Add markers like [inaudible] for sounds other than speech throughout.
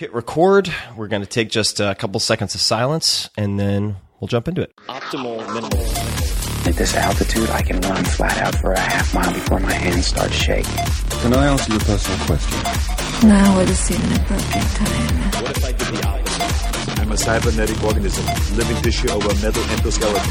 hit record. We're going to take just a couple seconds of silence and then we'll jump into it. Optimal minimal. At this altitude, I can run flat out for a half mile before my hands start shaking. Can I answer your personal question? Now would seem an appropriate time. What if I did the opposite? I'm a cybernetic organism, living tissue over metal endoskeleton.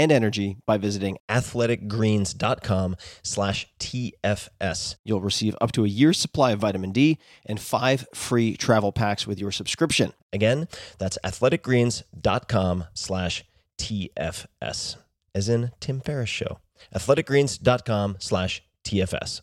and energy by visiting athleticgreens.com slash TFS. You'll receive up to a year's supply of vitamin D and five free travel packs with your subscription. Again, that's athleticgreens.com slash TFS, as in Tim Ferriss Show. athleticgreens.com slash TFS.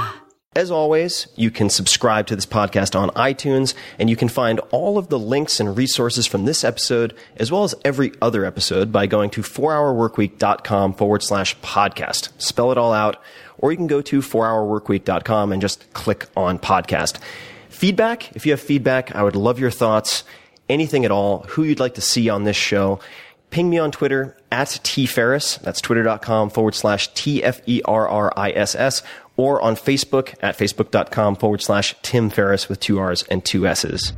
As always, you can subscribe to this podcast on iTunes, and you can find all of the links and resources from this episode, as well as every other episode, by going to 4hourworkweek.com forward slash podcast. Spell it all out, or you can go to 4hourworkweek.com and just click on podcast. Feedback, if you have feedback, I would love your thoughts, anything at all, who you'd like to see on this show. Ping me on Twitter at tferriss, that's twitter.com forward slash T-F-E-R-R-I-S-S, or on Facebook at facebook.com forward slash Tim Ferriss with two R's and two S's.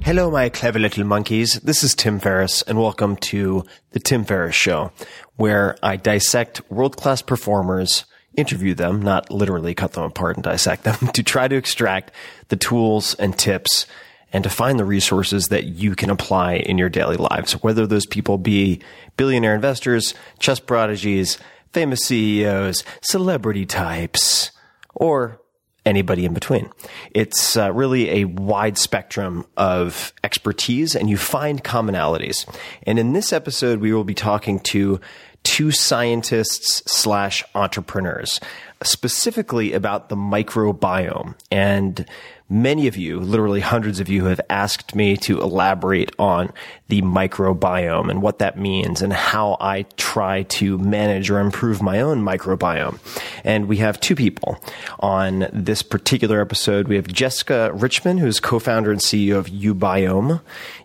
Hello, my clever little monkeys. This is Tim Ferriss, and welcome to The Tim Ferriss Show, where I dissect world class performers, interview them, not literally cut them apart and dissect them, [laughs] to try to extract the tools and tips and to find the resources that you can apply in your daily lives, whether those people be billionaire investors, chess prodigies, famous CEOs, celebrity types, or anybody in between. It's uh, really a wide spectrum of expertise and you find commonalities. And in this episode, we will be talking to two scientists slash entrepreneurs, specifically about the microbiome and Many of you, literally hundreds of you, have asked me to elaborate on the microbiome and what that means and how I try to manage or improve my own microbiome. And we have two people on this particular episode. We have Jessica Richman, who is co-founder and CEO of uBiome,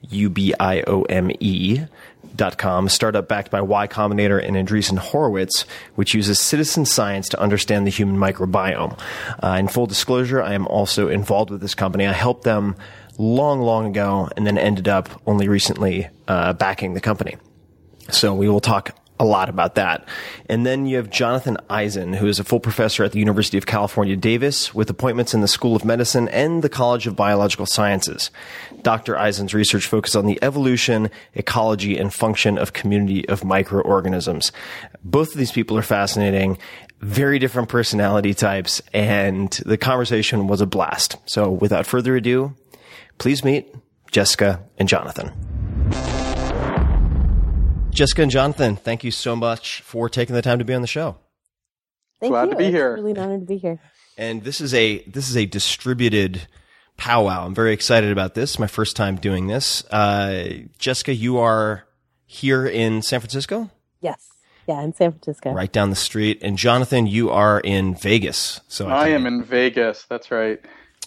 U-B-I-O-M-E, Com, a startup backed by Y Combinator and Andreessen Horowitz, which uses citizen science to understand the human microbiome. Uh, in full disclosure, I am also involved with this company. I helped them long, long ago and then ended up only recently uh, backing the company. So we will talk a lot about that. And then you have Jonathan Eisen, who is a full professor at the University of California, Davis, with appointments in the School of Medicine and the College of Biological Sciences. Dr. Eisen's research focuses on the evolution, ecology, and function of community of microorganisms. Both of these people are fascinating. very different personality types, and the conversation was a blast. So without further ado, please meet Jessica and Jonathan. Jessica and Jonathan, thank you so much for taking the time to be on the show. Thank Glad you. to be It's here. Really honored to be here. And this is a this is a distributed powwow. I'm very excited about this. My first time doing this. Uh, Jessica, you are here in San Francisco, Yes. Yeah, in San Francisco. right down the street, and Jonathan, you are in Vegas. So I take am in Vegas. That's right.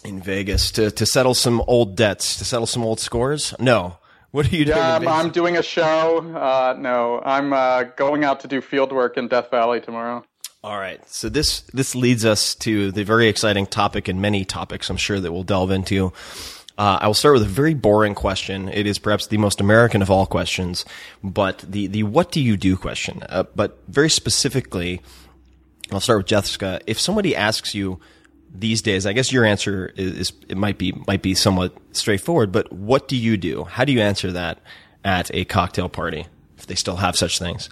in Vegas to to settle some old debts, to settle some old scores. No, what are you doing? Yeah, I'm, I'm doing a show. Uh, no, I'm uh, going out to do field work in Death Valley tomorrow. All right. So this this leads us to the very exciting topic and many topics I'm sure that we'll delve into. Uh, I will start with a very boring question. It is perhaps the most American of all questions, but the the what do you do question. Uh, but very specifically, I'll start with Jessica. If somebody asks you these days, I guess your answer is, is it might be might be somewhat straightforward. But what do you do? How do you answer that at a cocktail party if they still have such things?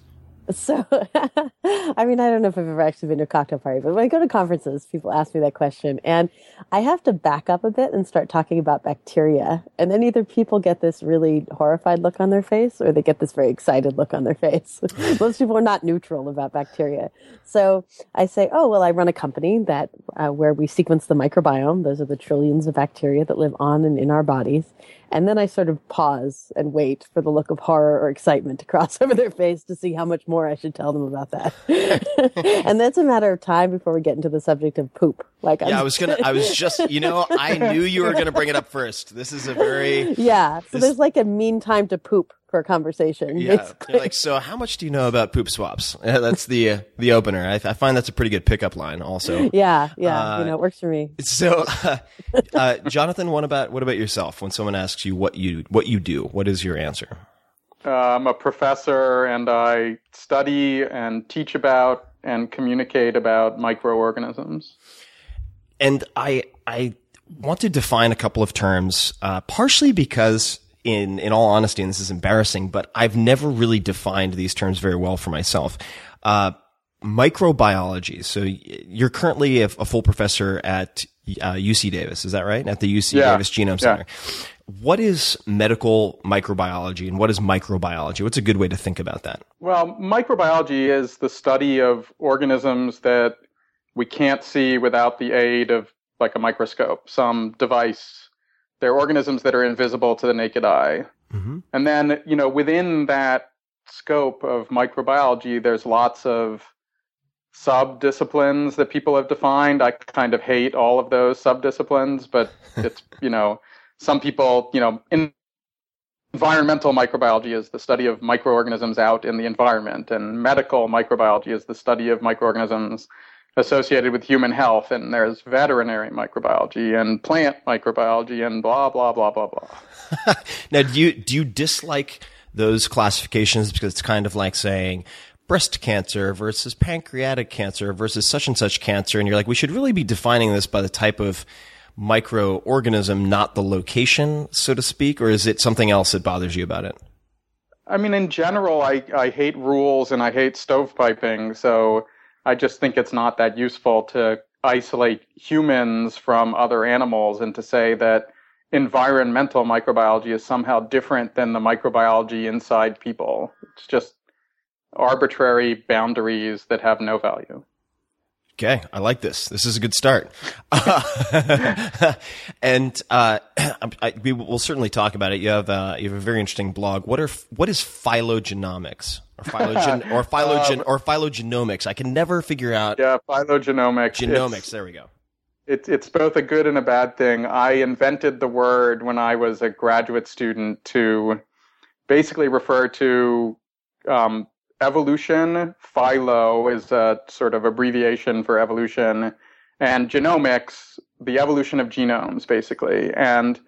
So, [laughs] I mean, I don't know if I've ever actually been to a cocktail party, but when I go to conferences, people ask me that question. And I have to back up a bit and start talking about bacteria. And then either people get this really horrified look on their face or they get this very excited look on their face. [laughs] Most people are not neutral about bacteria. So I say, oh, well, I run a company that, uh, where we sequence the microbiome. Those are the trillions of bacteria that live on and in our bodies. And then I sort of pause and wait for the look of horror or excitement to [laughs] cross over their face to see how much more I should tell them about that. [laughs] and that's a matter of time before we get into the subject of poop. Like, Yeah, I'm- I was gonna. I was just. You know, I knew you were gonna bring it up first. This is a very. [laughs] yeah. So This- there's like a mean time to poop for a conversation. Yeah. like, so how much do you know about poop swaps? [laughs] That's the uh, the opener. I, I find that's a pretty good pickup line. Also. [laughs] yeah, yeah. Uh, you know, it works for me. So, [laughs] uh, Jonathan, what about what about yourself? When someone asks you what you what you do, what is your answer? Uh, I'm a professor and I study and teach about and communicate about microorganisms. And I I want to define a couple of terms, uh, partially because in in all honesty, and this is embarrassing, but I've never really defined these terms very well for myself. Uh, microbiology. So you're currently a, a full professor at uh, UC Davis, is that right? At the UC Yeah. Davis Genome Yeah. Center. What is medical microbiology and what is microbiology? What's a good way to think about that? Well, microbiology is the study of organisms that we can't see without the aid of like a microscope, some device. They're organisms that are invisible to the naked eye. Mm-hmm. And then, you know, within that scope of microbiology, there's lots of sub-disciplines that people have defined. I kind of hate all of those sub-disciplines, but [laughs] it's, you know, some people, you know, in environmental microbiology is the study of microorganisms out in the environment, and medical microbiology is the study of microorganisms associated with human health. And there's veterinary microbiology and plant microbiology and blah blah blah blah blah. [laughs] Now, do you do you dislike those classifications because it's kind of like saying breast cancer versus pancreatic cancer versus such and such cancer, and you're like, we should really be defining this by the type of microorganism, not the location, so to speak, or is it something else that bothers you about it? I mean, in general, I, I hate rules and I hate stovepiping, so I just think it's not that useful to isolate humans from other animals and to say that environmental microbiology is somehow different than the microbiology inside people. It's just arbitrary boundaries that have no value. Okay, I like this. This is a good start. [laughs] and uh, [clears throat] I, we will certainly talk about it. You have uh, you have a very interesting blog. What are what is phylogenomics or phylogen or [laughs] phylogen or phylogenomics? I can never figure out Yeah, phylogenomics. genomics. It's- there we go. It's it's both a good and a bad thing. I invented the word when I was a graduate student to basically refer to um, evolution. Phylo is a sort of abbreviation for evolution, and genomics, the evolution of genomes, basically. And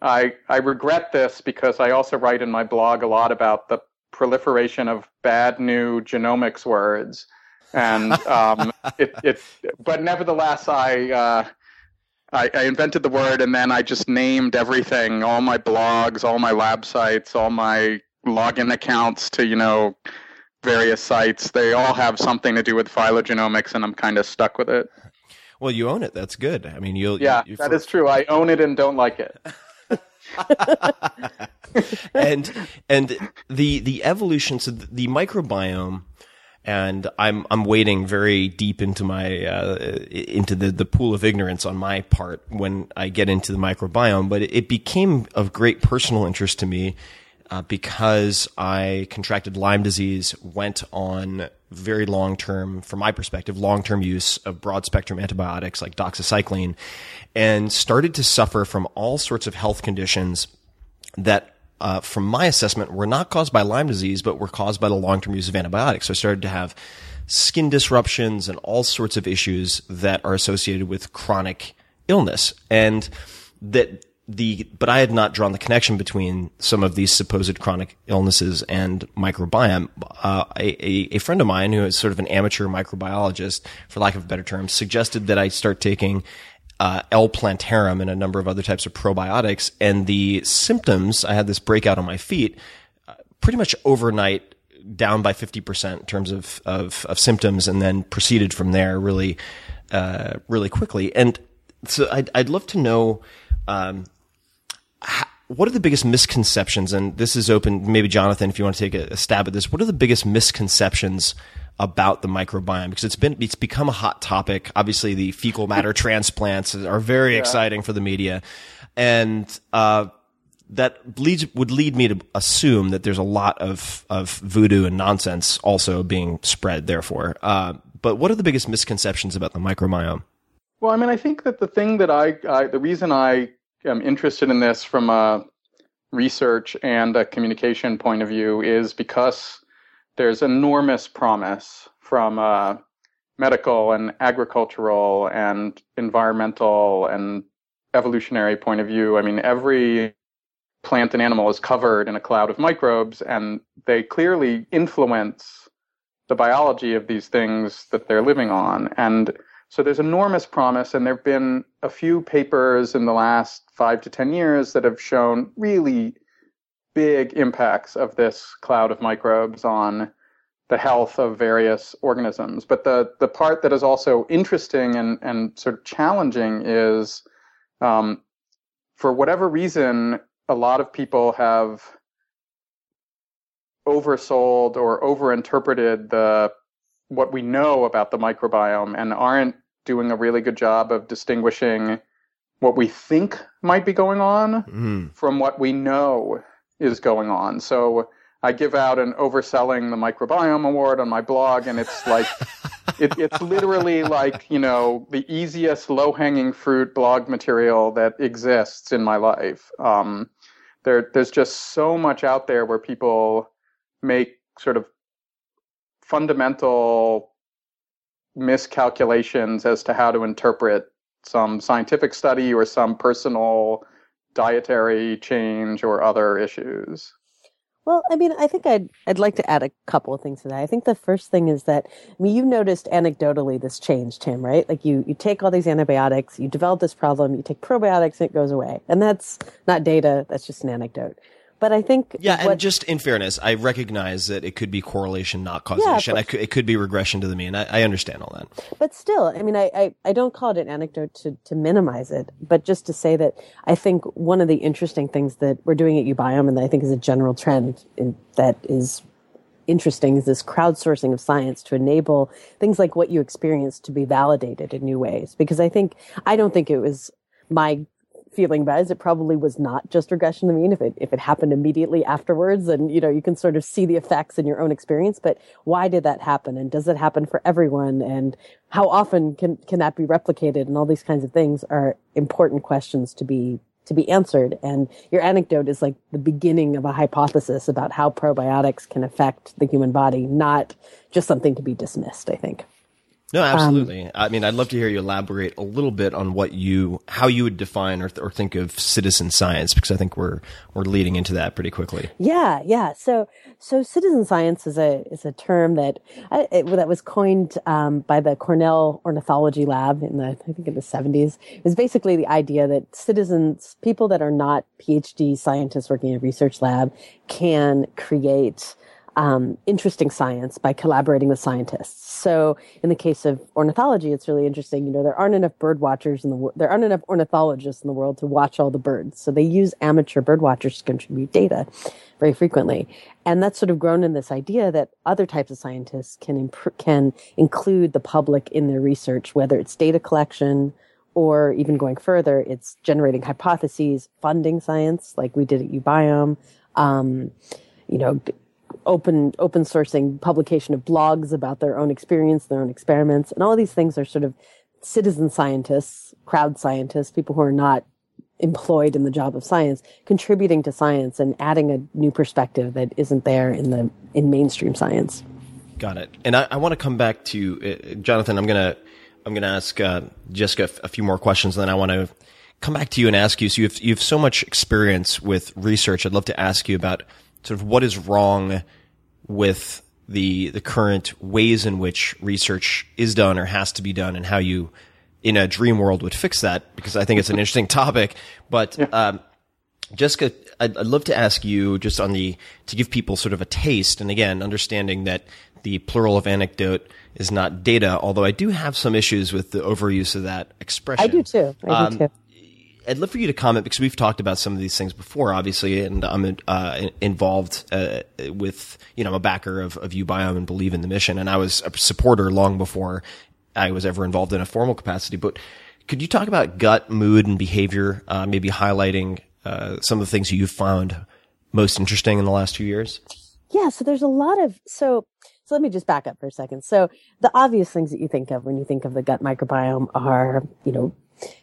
I I regret this because I also write in my blog a lot about the proliferation of bad new genomics words and um, [laughs] it, it, but nevertheless, I, uh, I, I invented the word, and then I just named everything, all my blogs, all my lab sites, all my login accounts to you know various sites. They all have something to do with phylogenomics, and I'm kind of stuck with it. Well, you own it. That's good. I mean, you'll. Yeah, you, that is true. I own it and don't like it. [laughs] [laughs] and and the the evolution. So the microbiome and I'm I'm wading very deep into my uh, into the the pool of ignorance on my part when I get into the microbiome. But it, became of great personal interest to me uh, because I contracted Lyme disease, went on very long term, from my perspective, long term use of broad spectrum antibiotics like doxycycline, and started to suffer from all sorts of health conditions that uh, from my assessment, were not caused by Lyme disease, but were caused by the long term use of antibiotics. So I started to have skin disruptions and all sorts of issues that are associated with chronic illness. And that the, but I had not drawn the connection between some of these supposed chronic illnesses and microbiome. Uh, a, a, friend of mine who is sort of an amateur microbiologist, for lack of a better term, suggested that I start taking uh, L plantarum and a number of other types of probiotics. And the symptoms, I had this breakout on my feet, uh, pretty much overnight down by 50% in terms of, of, of symptoms and then proceeded from there really, uh, really quickly. And so I'd, I'd love to know, um, what are the biggest misconceptions? And this is open, maybe Jonathan, if you want to take a, stab at this, what are the biggest misconceptions about the microbiome because it's been it's become a hot topic. Obviously, the fecal matter [laughs] transplants are very yeah. exciting for the media, and uh, that leads would lead me to assume that there's a lot of of voodoo and nonsense also being spread. Therefore, uh, but what are the biggest misconceptions about the microbiome? Well, I mean, I think that the thing that I, I the reason I am interested in this from a research and a communication point of view is because there's enormous promise from uh, medical and agricultural and environmental and evolutionary point of view. I mean, every plant and animal is covered in a cloud of microbes, and they clearly influence the biology of these things that they're living on. And so there's enormous promise, and there have been a few papers in the last five to 10 years that have shown really big impacts of this cloud of microbes on the health of various organisms. But the, the part that is also interesting and, and sort of challenging is um, for whatever reason, a lot of people have oversold or overinterpreted the what we know about the microbiome and aren't doing a really good job of distinguishing what we think might be going on mm. from what we know is going on. So I give out an overselling the microbiome award on my blog, and it's like [laughs] it, it's literally like you know the easiest low hanging fruit blog material that exists in my life. Um, there, there's just so much out there where people make sort of fundamental miscalculations as to how to interpret some scientific study or some personal dietary change or other issues? Well, I mean, I think I'd I'd like to add a couple of things to that. I think the first thing is that I mean, you've noticed anecdotally this change, Tim, right? Like you you take all these antibiotics, you develop this problem, you take probiotics, and it goes away, and that's not data. That's just an anecdote. But I think yeah, what, and just in fairness, I recognize that it could be correlation, not causation. Yeah, it could be regression to the mean. I, I, understand all that. But still, I mean, I, I, I don't call it an anecdote to, to minimize it, but just to say that I think one of the interesting things that we're doing at uBiome, and that I think is a general trend in, that is interesting is this crowdsourcing of science to enable things like what you experience to be validated in new ways. Because I think, I don't think it was my feeling about is it probably was not just regression. To mean if it if it happened immediately afterwards and you know you can sort of see the effects in your own experience but why did that happen? And does it happen for everyone? And how often can can that be replicated? And all these kinds of things are important questions to be to be answered. And your anecdote is like the beginning of a hypothesis about how probiotics can affect the human body not just something to be dismissed i think no, um, absolutely. Um, I mean, I'd love to hear you elaborate a little bit on what you, how you would define or, or think of citizen science, because I think we're we're leading into that pretty quickly. Yeah, yeah. So, so citizen science is a is a term that it, that was coined um, by the Cornell Ornithology Lab in the I think in the seventies. Was basically the idea that citizens, people that are not PhD scientists working in a research lab, can create um, interesting science by collaborating with scientists. So in the case of ornithology, it's really interesting. You know, there aren't enough bird watchers in the world. There aren't enough ornithologists in the world to watch all the birds. So they use amateur bird watchers to contribute data very frequently. And that's sort of grown in this idea that other types of scientists can imp- can include the public in their research, whether it's data collection, or even going further, it's generating hypotheses, funding science, like we did at uBiome, um, you know, open open sourcing publication of blogs about their own experience, their own experiments, and all these things are sort of citizen scientists, crowd scientists, people who are not employed in the job of science, contributing to science and adding a new perspective that isn't there in the in mainstream science. Got it. And I, I want to come back to uh, Jonathan. I'm gonna I'm gonna ask uh, Jessica a few more questions, and then I want to come back to you and ask you. So you have you have so much experience with research. I'd love to ask you about sort of what is wrong with the the current ways in which research is done or has to be done, and how you in a dream world would fix that. Because I think it's an interesting [laughs] topic. But um, Jessica, I'd, I'd love to ask you just on the to give people sort of a taste, and again, understanding that the plural of anecdote is not data. Although I do have some issues with the overuse of that expression. I do too. I do Um, too. I'd love for you to comment because we've talked about some of these things before, obviously, and I'm uh, involved uh, with, you know, I'm a backer of, of uBiome and believe in the mission, and I was a supporter long before I was ever involved in a formal capacity. But could you talk about gut, mood, and behavior, uh, maybe highlighting uh, some of the things you've found most interesting in the last few years? Yeah, so there's a lot of so so let me just back up for a second. So the obvious things that you think of when you think of the gut microbiome are, you know,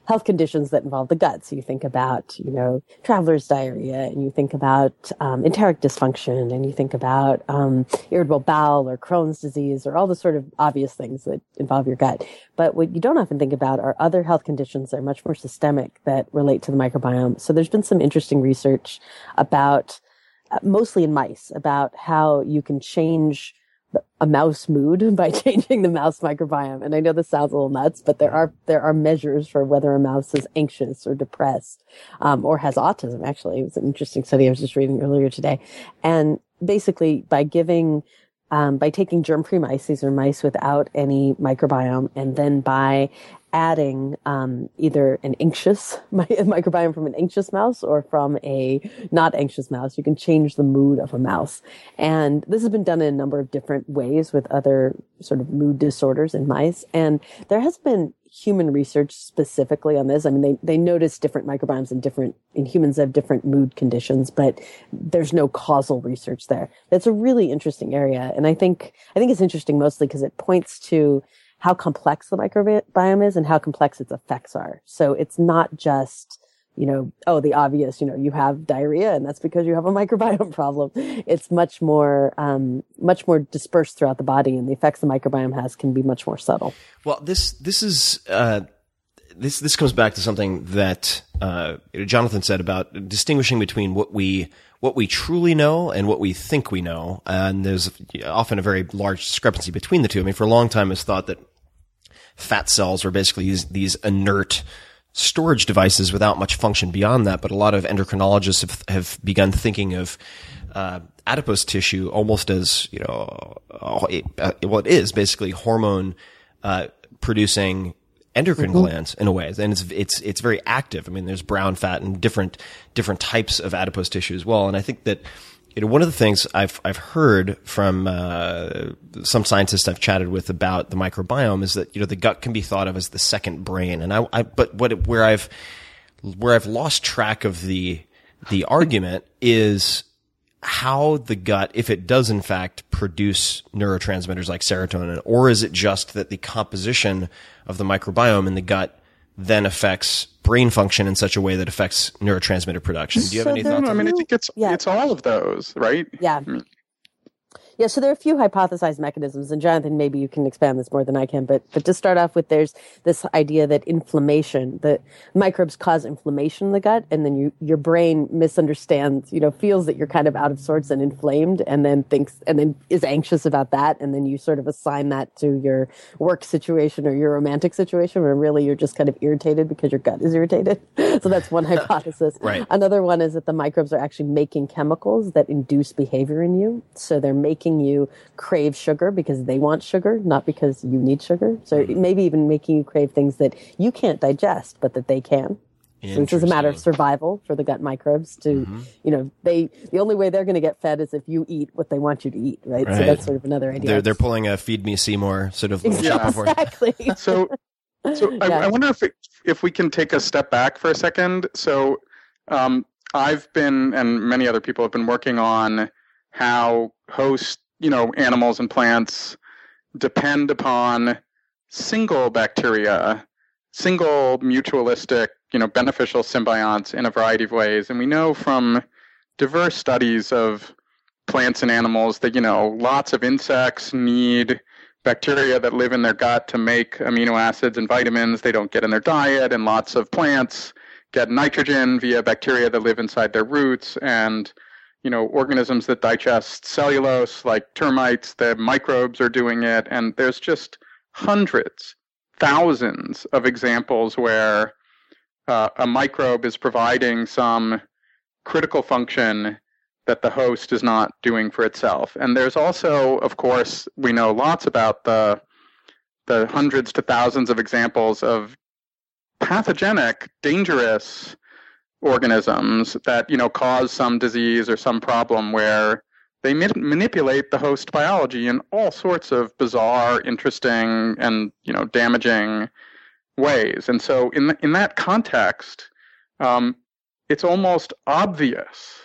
health conditions that involve the gut. So you think about, you know, traveler's diarrhea and you think about um, enteric dysfunction and you think about um, irritable bowel or Crohn's disease or all the sort of obvious things that involve your gut. But what you don't often think about are other health conditions that are much more systemic that relate to the microbiome. So there's been some interesting research about uh, mostly in mice about how you can change a mouse mood [laughs] by changing the mouse microbiome. And I know this sounds a little nuts, but there are there are measures for whether a mouse is anxious or depressed, um, or has autism. Actually, it was an interesting study I was just reading earlier today, and basically by giving um, by taking germ-free mice, these are mice without any microbiome, and then by adding um, either an anxious [laughs] mi- microbiome from an anxious mouse or from a not anxious mouse, you can change the mood of a mouse. And this has been done in a number of different ways with other sort of mood disorders in mice. And there has been human research specifically on this. I mean, they, they notice different microbiomes in different, in humans have different mood conditions, but there's no causal research there. That's a really interesting area. And I think, I think it's interesting mostly because it points to how complex the microbiome is and how complex its effects are. So it's not just, you know, oh, the obvious, you know, you have diarrhea and that's because you have a [laughs] microbiome problem. It's much more, um, much more dispersed throughout the body and the effects the microbiome has can be much more subtle. Well, this this is uh, this this comes back to something that uh, Jonathan said about distinguishing between what we what we truly know and what we think we know, and there's often a very large discrepancy between the two. I mean, for a long time, it's thought that fat cells are basically these, these inert storage devices without much function beyond that. But a lot of endocrinologists have, have begun thinking of uh, adipose tissue almost as you know, well, it is basically hormone uh, producing endocrine glands in a way, and it's it's it's very active. I mean, there's brown fat and different different types of adipose tissue as well, and I think that you know one of the things I've I've heard from uh, some scientists I've chatted with about the microbiome is that you know the gut can be thought of as the second brain, and I, I but what where I've where I've lost track of the the argument is how the gut, if it does in fact produce neurotransmitters like serotonin, or is it just that the composition of the microbiome in the gut then affects brain function in such a way that affects neurotransmitter production? Do you have So any there- thoughts? I on mean, I think it's yeah. it's all of those, right? Yeah. Yeah, so there are a few hypothesized mechanisms, and Jonathan, maybe you can expand this more than I can. But but to start off with, there's this idea that inflammation, that microbes cause inflammation in the gut, and then you your brain misunderstands, you know, feels that you're kind of out of sorts and inflamed, and then thinks and then is anxious about that, and then you sort of assign that to your work situation or your romantic situation, where really you're just kind of irritated because your gut is irritated. [laughs] so that's one [laughs] hypothesis. Right. Another one is that the microbes are actually making chemicals that induce behavior in you. So they're making you crave sugar because they want sugar, not because you need sugar. So maybe even making you crave things that you can't digest, but that they can. So this is a matter of survival for the gut microbes to, you know, they, the only way they're going to get fed is if you eat what they want you to eat, right? So that's sort of another idea. They're they're pulling a feed me Seymour sort of little Yeah. exactly. [laughs] So, so I, Yeah. I wonder if it, if we can take a step back for a second. So, um, I've been and many other people have been working on how host, you know, animals and plants depend upon single bacteria, single mutualistic, you know, beneficial symbionts in a variety of ways. And we know from diverse studies of plants and animals that, you know, lots of insects need bacteria that live in their gut to make amino acids and vitamins they don't get in their diet, and lots of plants get nitrogen via bacteria that live inside their roots, and you know organisms that digest cellulose like termites, the microbes are doing it, and there's just hundreds, thousands of examples where uh, a microbe is providing some critical function that the host is not doing for itself. And there's also, of course, we know lots about the the hundreds to thousands of examples of pathogenic, dangerous organisms that you know cause some disease or some problem where they ma- manipulate the host biology in all sorts of bizarre, interesting, and you know damaging ways. And so, in th- in that context, um, it's almost obvious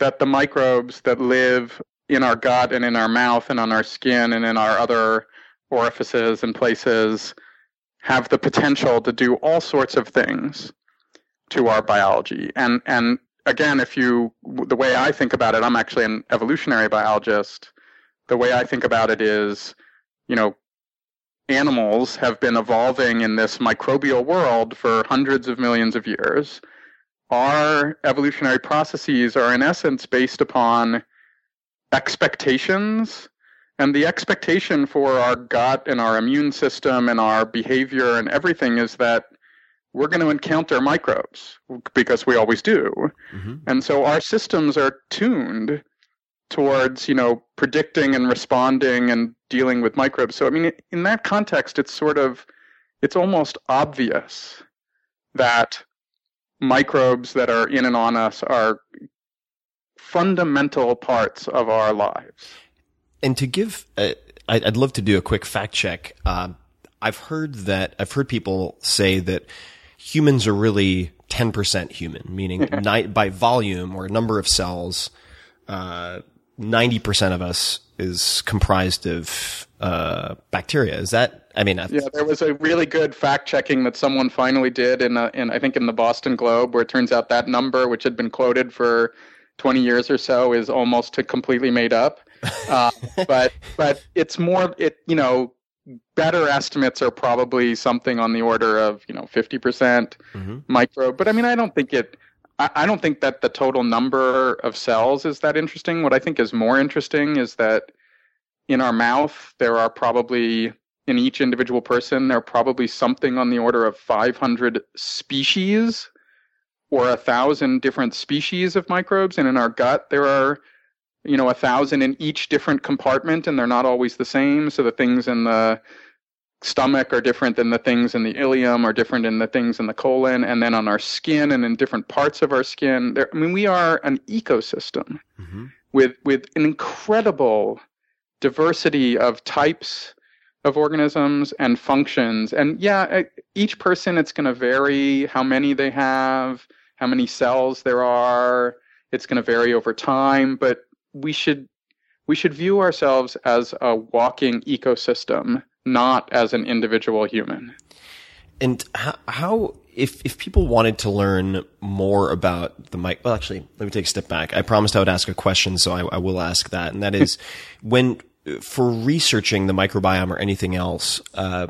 that the microbes that live in our gut and in our mouth and on our skin and in our other orifices and places have the potential to do all sorts of things to our biology. And and again, if you the way I think about it, I'm actually an evolutionary biologist. The way I think about it is, you know, animals have been evolving in this microbial world for hundreds of millions of years our evolutionary processes are in essence based upon expectations and the expectation for our gut and our immune system and our behavior and everything is that we're going to encounter microbes because we always do Mhm. and so our systems are tuned towards you know predicting and responding and dealing with microbes so i mean in that context it's sort of it's almost obvious that microbes that are in and on us are fundamental parts of our lives. And to give, uh, I'd I'd love to do a quick fact check. Uh, I've heard that I've heard people say that humans are really ten percent human, meaning ni- by volume or number of cells, uh, ninety percent of us is comprised of uh, bacteria. Is that? I mean, that's, Yeah, there was a really good fact checking that someone finally did in, a, in I think in the Boston Globe, where it turns out that number, which had been quoted for 20 years or so, is almost completely made up. Uh, [laughs] but but it's more it you know better estimates are probably something on the order of you know 50 percent Mhm. microbe. But I mean, I don't think it. I I don't think that the total number of cells is that interesting. What I think is more interesting is that in our mouth there are probably in each individual person there are probably something on the order of 500 species or a thousand different species of microbes and in our gut there are you know a thousand in each different compartment and they're not always the same so the things in the stomach are different than the things in the ileum are different than the things in the colon and then on our skin and in different parts of our skin. There i mean we are an ecosystem Mhm. with with an incredible diversity of types of organisms and functions. And yeah each person it's going to vary how many they have how many cells there are. It's going to vary over time but we should we should view ourselves as a walking ecosystem not as an individual human And how, how if if people wanted to learn more about the mic, well, actually, let me take a step back. I promised I would ask a question, so I, I will ask that, and that is [laughs] when for researching the microbiome or anything else, uh,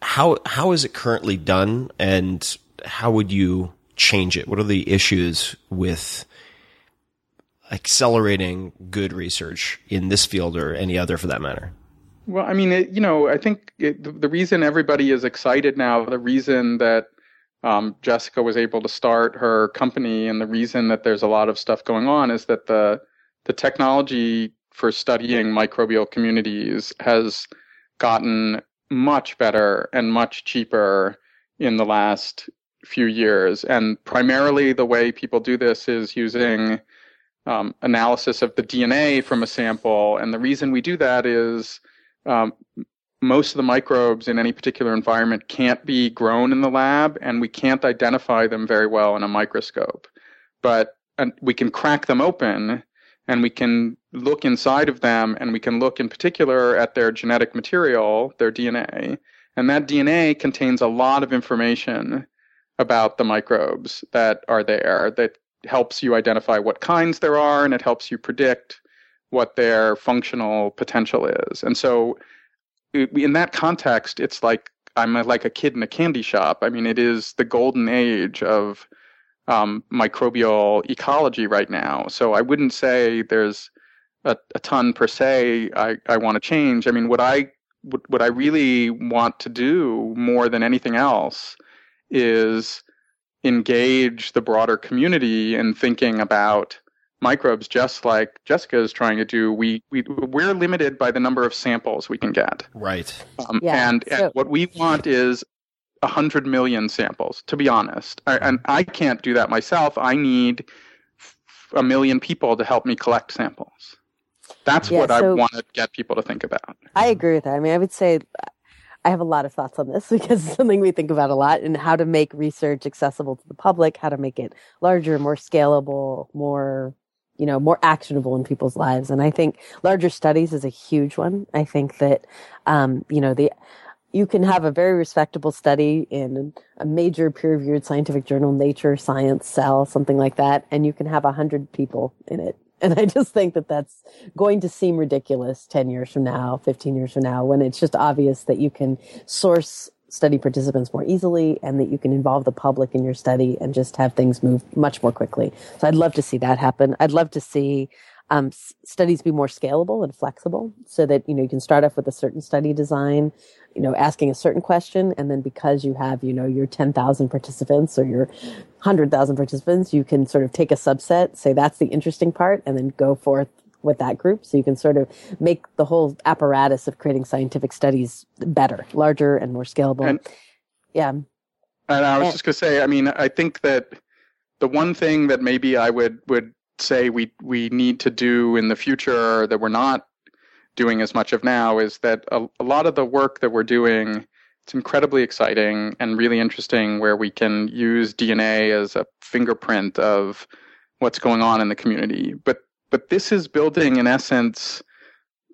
how how is it currently done, and how would you change it? What are the issues with accelerating good research in this field or any other for that matter? Well, I mean, it, you know, I think it, the, the reason everybody is excited now, the reason that um, Jessica was able to start her company, and the reason that there's a lot of stuff going on is that the the technology for studying microbial communities has gotten much better and much cheaper in the last few years. And primarily, the way people do this is using um, analysis of the DNA from a sample. And the reason we do that is um, most of the microbes in any particular environment can't be grown in the lab, and we can't identify them very well in a microscope. But we can crack them open and we can look inside of them and we can look in particular at their genetic material, their DNA. And that DNA contains a lot of information about the microbes that are there that helps you identify what kinds there are and it helps you predict what their functional potential is. And so in that context, it's like I'm like a kid in a candy shop. I mean, it is the golden age of um, microbial ecology right now. So I wouldn't say there's a, a ton per se I, I want to change. I mean, what I what, what I really want to do more than anything else is engage the broader community in thinking about microbes just like Jessica is trying to do. We, we, we're limited by the number of samples we can get. Right. Um, yeah, and, so- and what we want is 100 million samples, to be honest. I, and I can't do that myself. I need a million people to help me collect samples. That's yeah, what so I want to get people to think about. I agree with that. I mean, I would say I have a lot of thoughts on this [laughs] because it's something we think about a lot and how to make research accessible to the public, how to make it larger, more scalable, more you know more actionable in people's lives. And i think larger studies is a huge one. I think that um, you know the you can have a very respectable study in a major peer-reviewed scientific journal nature science cell something like that and you can have a hundred people in it and i just think that that's going to seem ridiculous 10 years from now 15 years from now when it's just obvious that you can source study participants more easily and that you can involve the public in your study and just have things move much more quickly. So I'd love to see that happen. I'd love to see um, studies be more scalable and flexible so that, you know, you can start off with a certain study design, you know, asking a certain question. And then because you have, you know, your 10,000 participants or your 100,000 participants, you can sort of take a subset, say that's the interesting part, and then go forth with that group. So you can sort of make the whole apparatus of creating scientific studies better, larger and more scalable. And, yeah. And I was and, just going to say, I mean, I think that the one thing that maybe I would, would say we, we need to do in the future that we're not doing as much of now is that a, a lot of the work that we're doing it's incredibly exciting and really interesting where we can use DNA as a fingerprint of what's going on in the community. But but this is building in essence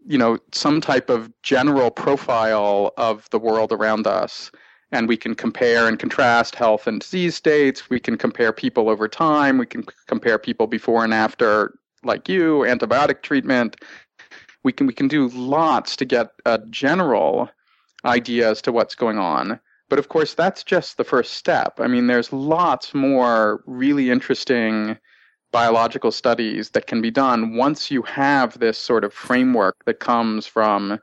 you know some type of general profile of the world around us and we can compare and contrast health and disease states. We can compare people over time. We can compare people before and after like you antibiotic treatment. We can we can do lots to get a general idea as to what's going on. But of course that's just the first step. I mean there's lots more really interesting biological studies that can be done once you have this sort of framework that comes from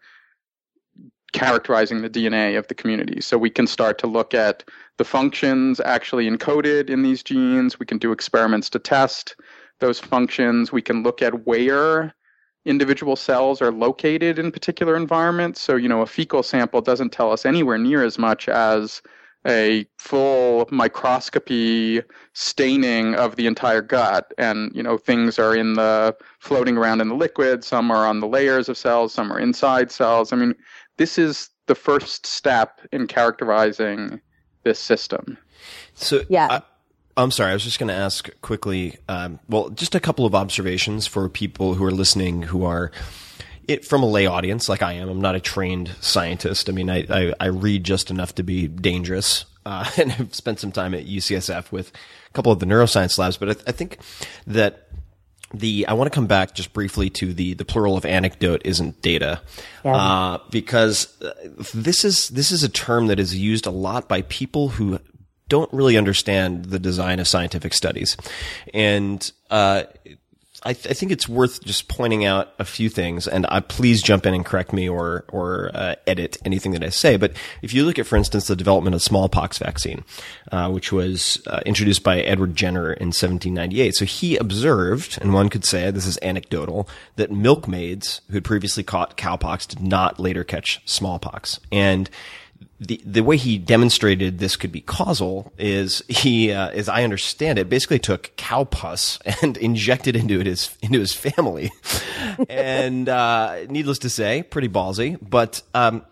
characterizing the DNA of the community. So we can start to look at the functions actually encoded in these genes. We can do experiments to test those functions. We can look at where individual cells are located in particular environments. So, you know, a fecal sample doesn't tell us anywhere near as much as a full microscopy staining of the entire gut and you know things are in the floating around in the liquid some are on the layers of cells some are inside cells i mean this is the first step in characterizing this system so yeah I, am sorry i was just going to ask quickly um, well just a couple of observations for people who are listening who are it from a lay audience like I am. I'm not a trained scientist. I mean, I, I, I read just enough to be dangerous. uh, [laughs] and have spent some time at UCSF with a couple of the neuroscience labs. But I, th- I think that the I want to come back just briefly to the the plural of anecdote isn't data, Yeah. uh, because uh, this is this is a term that is used a lot by people who don't really understand the design of scientific studies, and uh, I, th- I think it's worth just pointing out a few things, and uh, please jump in and correct me or or uh, edit anything that I say. But if you look at, for instance, the development of smallpox vaccine, uh, which was uh, introduced by Edward Jenner in 1798, so he observed, and one could say this is anecdotal, that milkmaids who had previously caught cowpox did not later catch smallpox, and the the way he demonstrated this could be causal is he, uh, as I understand it, basically took cow pus and [laughs] injected into it his into his family, [laughs] and uh, needless to say, pretty ballsy. But um,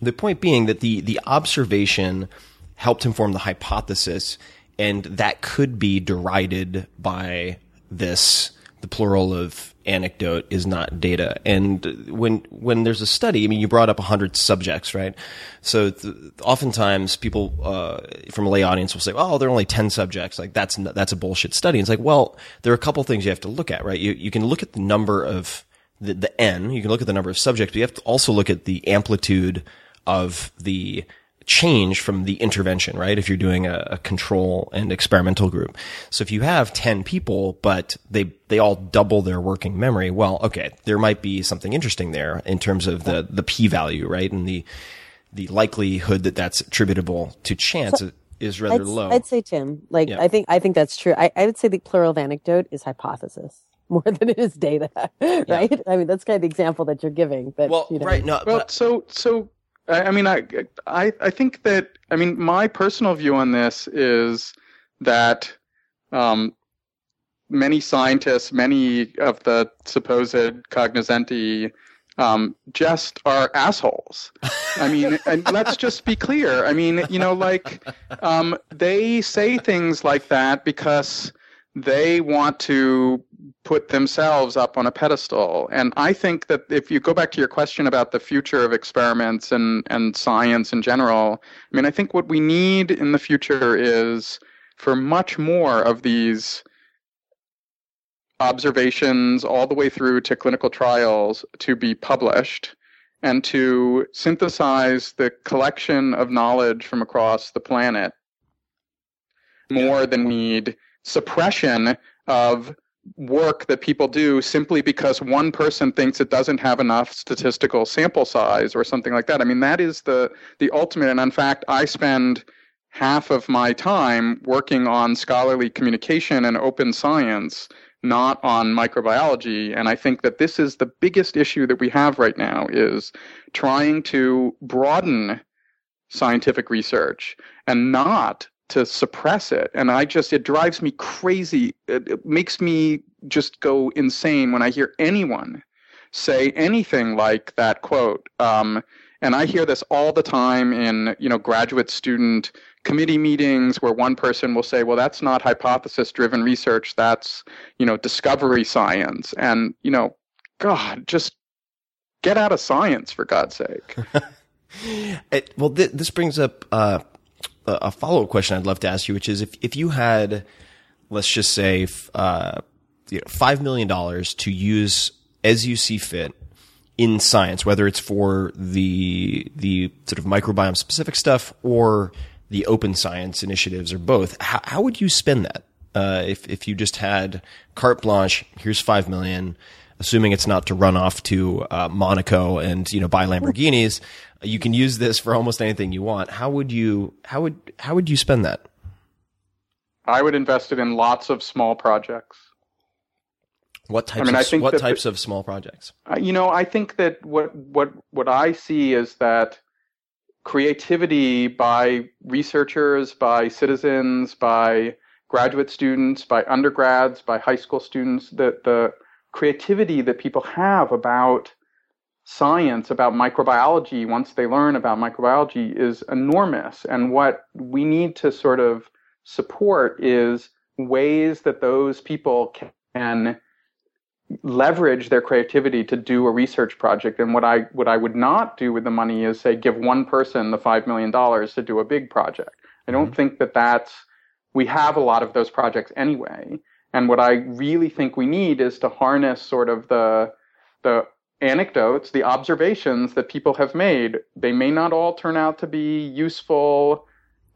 the point being that the the observation helped him form the hypothesis, and that could be derided by this the plural of anecdote is not data. And when when there's a study, I mean, you brought up 100 subjects, right? So th- oftentimes people uh, from a lay audience will say, "Oh, there are only 10 subjects." Like that's n- that's a bullshit study. And it's like, well, there are a couple things you have to look at, right? You you can look at the number of the, the n. You can look at the number of subjects, but you have to also look at the amplitude of the change from the intervention, right? If you're doing a, a, control and experimental group. So if you have 10 people, but they, they all double their working memory, well, okay, there might be something interesting there in terms of the, the p value, right? And the, the likelihood that that's attributable to chance So, is rather I'd, low. I'd say Tim. Like Yeah. I think I think that's true. I, I would say the plural of anecdote is hypothesis [laughs] more than it is data, right? I mean that's kind of the example that you're giving. But well, you know, right. No, Well, but, so so I, I mean, I, I I think that I mean my personal view on this is that um, many scientists, many of the supposed cognoscenti, um, just are assholes. I mean, [laughs] and let's just be clear. I mean, you know, like um, they say things like that because they want to put themselves up on a pedestal. And I think that if you go back to your question about the future of experiments and, and science in general, I mean, I think what we need in the future is for much more of these observations all the way through to clinical trials to be published and to synthesize the collection of knowledge from across the planet more than we need suppression of work that people do simply because one person thinks it doesn't have enough statistical sample size or something like that. I mean, that is the the ultimate. And in fact, I spend half of my time working on scholarly communication and open science, not on microbiology. And I think that this is the biggest issue that we have right now is trying to broaden scientific research and not to suppress it. And I just, it drives me crazy. It, it makes me just go insane when I hear anyone say anything like that quote. Um, and I hear this all the time in, you know, graduate student committee meetings where one person will say, well, that's not hypothesis driven research. That's, you know, discovery science. And, you know, God, just get out of science for God's sake. [laughs] It, well, th- this brings up uh, a a follow-up question I'd love to ask you, which is if if you had, let's just say, uh, you know, five million dollars to use as you see fit in science, whether it's for the the sort of microbiome specific stuff or the open science initiatives or both, how, how would you spend that? Uh, if if you just had carte blanche, here's five million, assuming it's not to run off to uh, Monaco and you know buy Lamborghinis, you can use this for almost anything you want. How would you how would how would you spend that? I would invest it in lots of small projects. What types mean, I of think what types the- of small projects? Uh, you know, I think that what what what I see is that creativity by researchers, by citizens, by graduate students, by undergrads, by high school students, that the creativity that people have about science, about microbiology, once they learn about microbiology, is enormous. And what we need to sort of support is ways that those people can leverage their creativity to do a research project. And what I what I would not do with the money is say give one person the five million dollars to do a big project. I don't mm-hmm. think that that's, we have a lot of those projects anyway. And what I really think we need is to harness sort of the, the anecdotes, the observations that people have made. They may not all turn out to be useful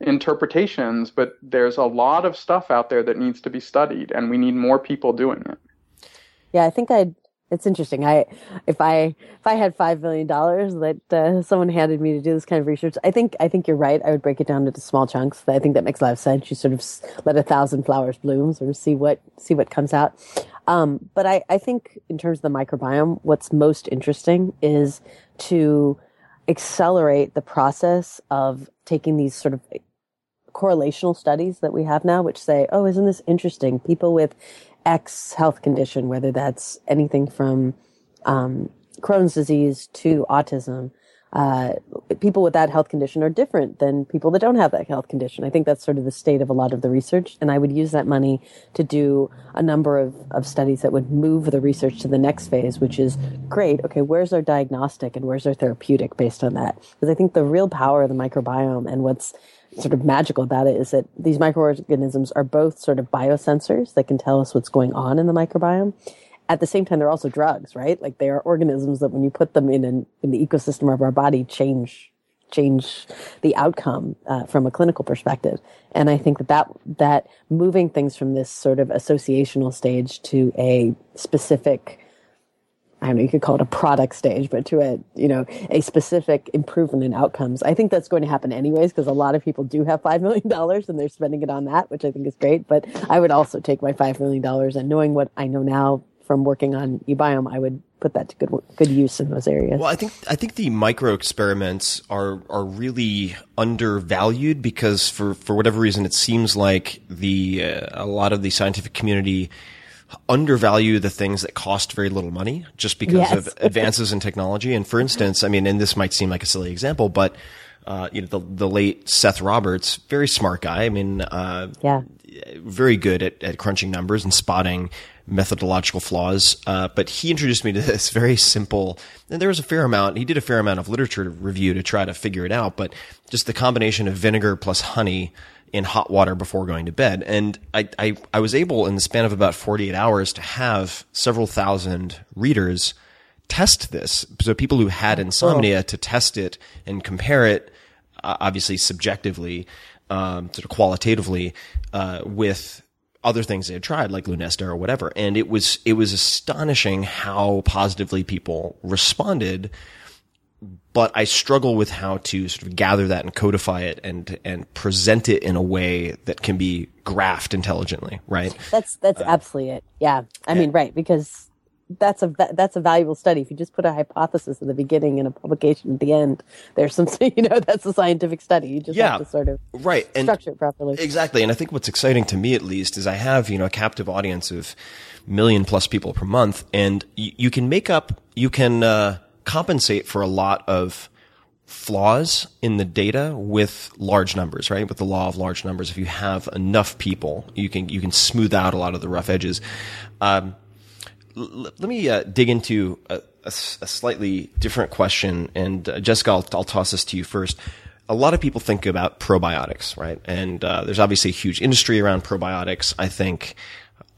interpretations, but there's a lot of stuff out there that needs to be studied, and we need more people doing it. Yeah, I think I'd. It's interesting. I, if I, if I had five million dollars that uh, someone handed me to do this kind of research, I think, I think you're right. I would break it down into small chunks. I think that makes a lot of sense. You sort of let a thousand flowers bloom, sort of see what, see what comes out. Um, but I, I think in terms of the microbiome, what's most interesting is to accelerate the process of taking these sort of correlational studies that we have now, which say, oh, isn't this interesting? People with X health condition, whether that's anything from um, Crohn's disease to autism, uh, people with that health condition are different than people that don't have that health condition. I think that's sort of the state of a lot of the research. And I would use that money to do a number of, of studies that would move the research to the next phase, which is great. Okay, where's our diagnostic and where's our therapeutic based on that? Because I think the real power of the microbiome and what's sort of magical about it is that these microorganisms are both sort of biosensors that can tell us what's going on in the microbiome. At the same time, they're also drugs, right? Like they are organisms that when you put them in an, in the ecosystem of our body change change the outcome uh, from a clinical perspective. And I think that, that that moving things from this sort of associational stage to a specific I don't know, you could call it a product stage, but to a, you know, a specific improvement in outcomes. I think that's going to happen anyways, because a lot of people do have $5 million and they're spending it on that, which I think is great. But I would also take my $5 million and knowing what I know now from working on uBiome, I would put that to good, good use in those areas. Well, I think, I think the micro experiments are, are really undervalued because for, for whatever reason, it seems like the, uh, a lot of the scientific community, undervalue the things that cost very little money just because yes. of [laughs] advances in technology. And for instance, I mean, and this might seem like a silly example, but uh, you know, the the late Seth Roberts, very smart guy. I mean, uh, yeah, very good at, at crunching numbers and spotting methodological flaws. Uh, but he introduced me to this very simple, and there was a fair amount. He did a fair amount of literature review to try to figure it out. But just the combination of vinegar plus honey in hot water before going to bed. And I, I, I, was able in the span of about 48 hours to have several thousand readers test this. So people who had insomnia to test it and compare it, uh, obviously subjectively, um, sort of qualitatively, uh, with other things they had tried, like Lunesta or whatever. And it was, it was astonishing how positively people responded but I struggle with how to sort of gather that and codify it and and present it in a way that can be graphed intelligently, right? That's that's uh, absolutely it. Yeah, I mean, right, because that's a that's a valuable study. If you just put a hypothesis at the beginning and a publication at the end, there's some [laughs] you know that's a scientific study. You just yeah, have to sort of right and structure it properly. Exactly, and I think what's exciting to me at least is I have you know a captive audience of million plus people per month, and you, you can make up you can. Uh, compensate for a lot of flaws in the data with large numbers, right? With the law of large numbers, if you have enough people, you can you can smooth out a lot of the rough edges. Um, l- let me uh, dig into a, a, a, slightly different question, and uh, Jessica, I'll, I'll, toss this to you first. A lot of people think about probiotics, right? And uh, there's obviously a huge industry around probiotics. I think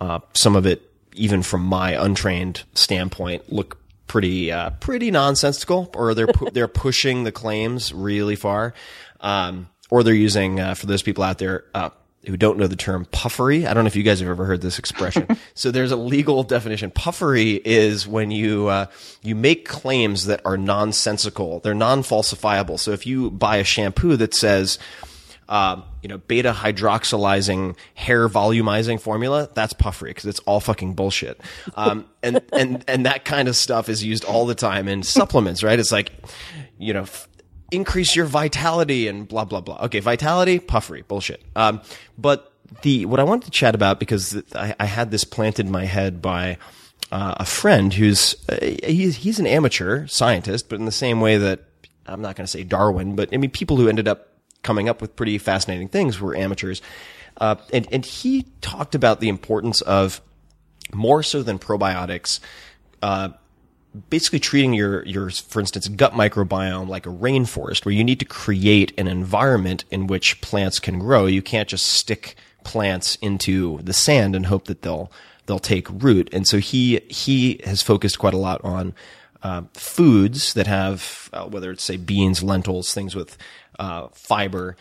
uh, some of it, even from my untrained standpoint, look pretty uh, pretty nonsensical, or they're pu- [laughs] they're pushing the claims really far, um, or they're using uh, for those people out there. Uh, who don't know the term puffery. I don't know if you guys have ever heard this expression. [laughs] so there's a legal definition. Puffery is when you uh, you make claims that are nonsensical. They're non-falsifiable. So if you buy a shampoo that says uh, you know, beta hydroxylizing hair volumizing formula, that's puffery because it's all fucking bullshit. Um, and, and, and that kind of stuff is used all the time in supplements, right? It's like, you know, f- increase your vitality and blah, blah, blah. Okay. Vitality, puffery, bullshit. Um, but the, what I wanted to chat about because I, I had this planted in my head by, uh, a friend who's, uh, he's, he's an amateur scientist, but in the same way that I'm not going to say Darwin, but I mean, people who ended up coming up with pretty fascinating things were amateurs. Uh, and, and he talked about the importance of more so than probiotics, uh, basically treating your your for instance gut microbiome like a rainforest where you need to create an environment in which plants can grow you can't just stick plants into the sand and hope that they'll they'll take root and so he he has focused quite a lot on uh, foods that have uh, whether it's say beans lentils things with uh, fiber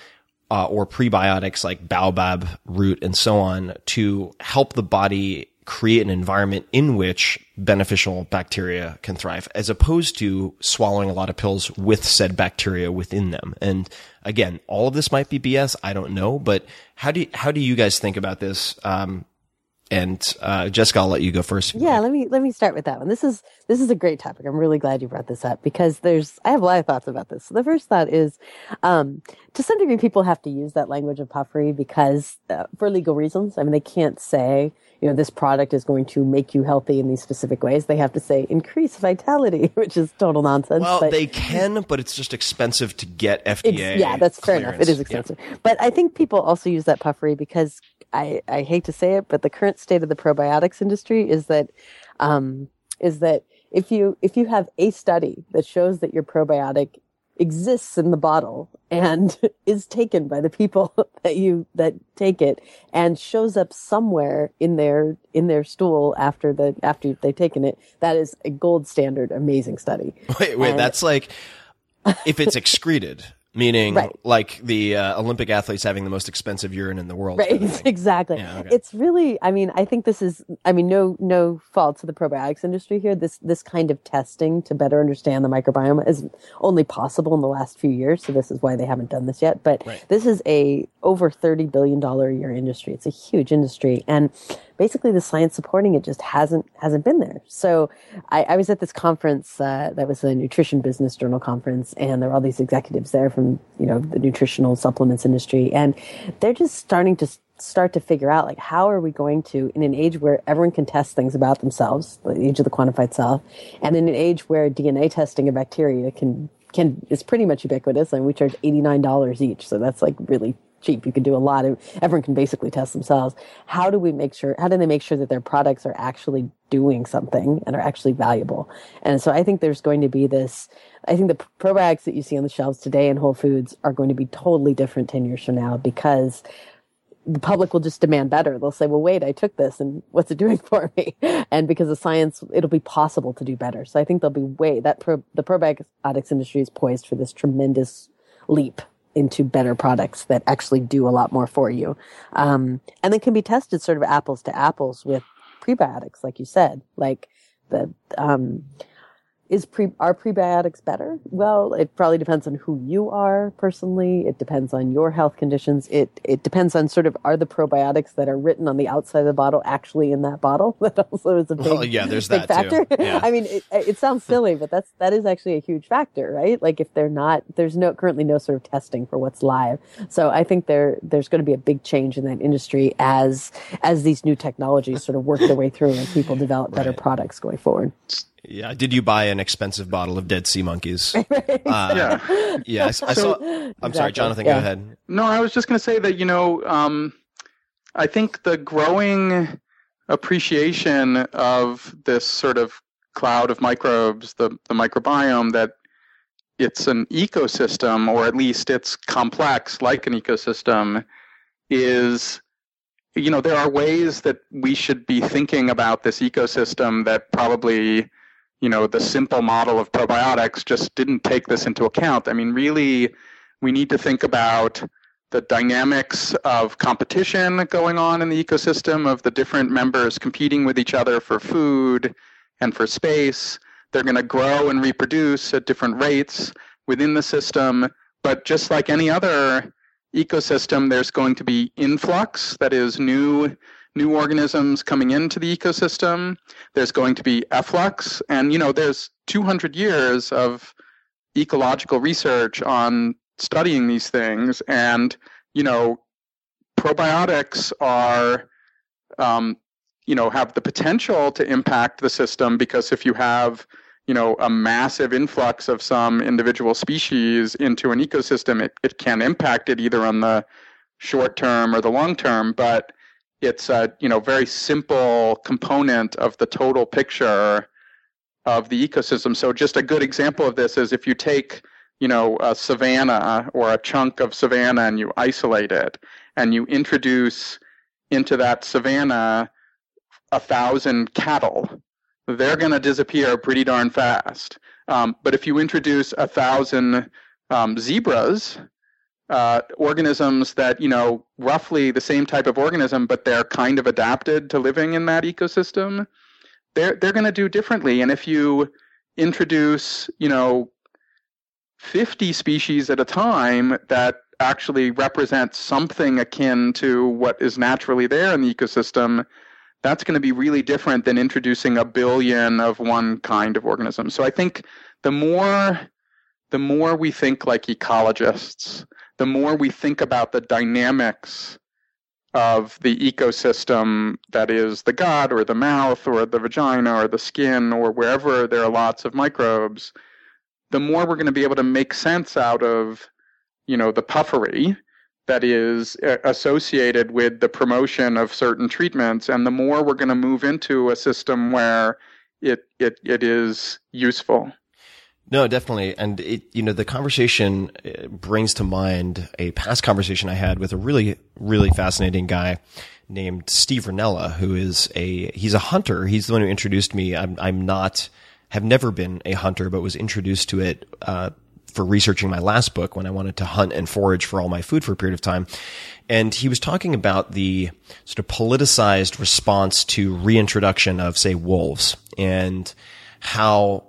uh, or prebiotics like baobab root and so on to help the body create an environment in which beneficial bacteria can thrive, as opposed to swallowing a lot of pills with said bacteria within them. And again, all of this might be BS. I don't know, but how do you, how do you guys think about this? Um, and uh, Jessica, I'll let you go first. Yeah, let me let me start with that one. This is this is a great topic. I'm really glad you brought this up because there's I have a lot of thoughts about this. So the first thought is, um, to some degree, people have to use that language of puffery because uh, for legal reasons. I mean, they can't say you know this product is going to make you healthy in these specific ways. They have to say increase vitality, [laughs] which is total nonsense. Well, but- they can, but it's just expensive to get FDA. Yeah, that's fair enough. It is clearance. is Yeah. expensive. But I think people also use that puffery because I, I hate to say it, but the current state of the probiotics industry is that um, is that if you if you have a study that shows that your probiotic exists in the bottle and [laughs] is taken by the people [laughs] that you that take it and shows up somewhere in their in their stool after the after they've taken it that is a gold standard amazing study. [laughs] Wait, wait, And- that's like if it's excreted, meaning Right. like the uh, Olympic athletes having the most expensive urine in the world. Right, [laughs] kind of exactly. Yeah, okay. It's really, I mean, I think this is, I mean, no, no fault to the probiotics industry here. This, this kind of testing to better understand the microbiome is only possible in the last few years. So this is why they haven't done this yet. But Right. this is a over $30 billion a year industry. It's a huge industry. And basically the science supporting it just hasn't, hasn't been there. So I, I was at this conference, uh, that was a nutrition business journal conference and there were all these executives there from, you know, the nutritional supplements industry. And they're just starting to start to figure out like how are we going to in an age where everyone can test things about themselves the age of the quantified self and in an age where dna testing of bacteria can can is pretty much ubiquitous and we charge $89 each so that's like really cheap you can do a lot of everyone can basically test themselves how do we make sure how do they make sure that their products are actually doing something and are actually valuable and so i think there's going to be this i think the probiotics that you see on the shelves today in whole foods are going to be totally different 10 years from now because the public will just demand better. They'll say, well, wait, I took this and what's it doing [laughs] for me? And because of science, it'll be possible to do better. So I think there'll be way that pro, the probiotics industry is poised for this tremendous leap into better products that actually do a lot more for you. Um, and they can be tested sort of apples to apples with prebiotics, like you said, like the, um, is pre are prebiotics better? Well, it probably depends on who you are personally. It depends on your health conditions. It it depends on sort of are the probiotics that are written on the outside of the bottle actually in that bottle? [laughs] That also is a big, Well, yeah, there's big that too. factor. Yeah. [laughs] I mean, it, it sounds silly, but that's that is actually a huge factor, right? Like if they're not, there's no currently no sort of testing for what's live. So I think there there's going to be a big change in that industry as as these new technologies sort of work their way through and people develop better Right. products going forward. Yeah. Did you buy an expensive bottle of dead sea monkeys? [laughs] Uh, Yeah. yeah. I, s- I saw. I'm sorry, Jonathan. Yeah. Go ahead. No, I was just going to say that, you know, um, I think the growing appreciation of this sort of cloud of microbes, the, the microbiome, that it's an ecosystem, or at least it's complex like an ecosystem, is, you know, there are ways that we should be thinking about this ecosystem that probably, you know, the simple model of probiotics just didn't take this into account. I mean, really, we need to think about the dynamics of competition going on in the ecosystem of the different members competing with each other for food and for space. They're going to grow and reproduce at different rates within the system. But just like any other ecosystem, there's going to be influx, that is, new new organisms coming into the ecosystem. There's going to be efflux, and you know, there's 200 years of ecological research on studying these things. And you know probiotics are um, you know have the potential to impact the system because if you have you know a massive influx of some individual species into an ecosystem it, it can impact it either on the short term or the long term. But it's a you know very simple component of the total picture of the ecosystem. So just a good example of this is if you take you know a savanna or a chunk of savanna and you isolate it and you introduce into that savanna a thousand cattle, they're going to disappear pretty darn fast. Um, but if you introduce a thousand um, zebras, uh, organisms that you know roughly the same type of organism, but they're kind of adapted to living in that ecosystem, they're they're going to do differently. And if you introduce you know 50 species at a time that actually represent something akin to what is naturally there in the ecosystem, that's going to be really different than introducing a billion of one kind of organism. So I think the more the more we think like ecologists, the more we think about the dynamics of the ecosystem that is the gut or the mouth or the vagina or the skin or wherever there are lots of microbes, the more we're going to be able to make sense out of, you know, the puffery that is uh, associated with the promotion of certain treatments, and the more we're going to move into a system where it it it is useful. No, definitely. And it, you know, the conversation uh, brings to mind a past conversation I had with a really, really fascinating guy named Steve Rinella, who is a, he's a hunter. He's the one who introduced me. I'm, I'm not, have never been a hunter, but was introduced to it, uh, for researching my last book when I wanted to hunt and forage for all my food for a period of time. And he was talking about the sort of politicized response to reintroduction of, say, wolves and how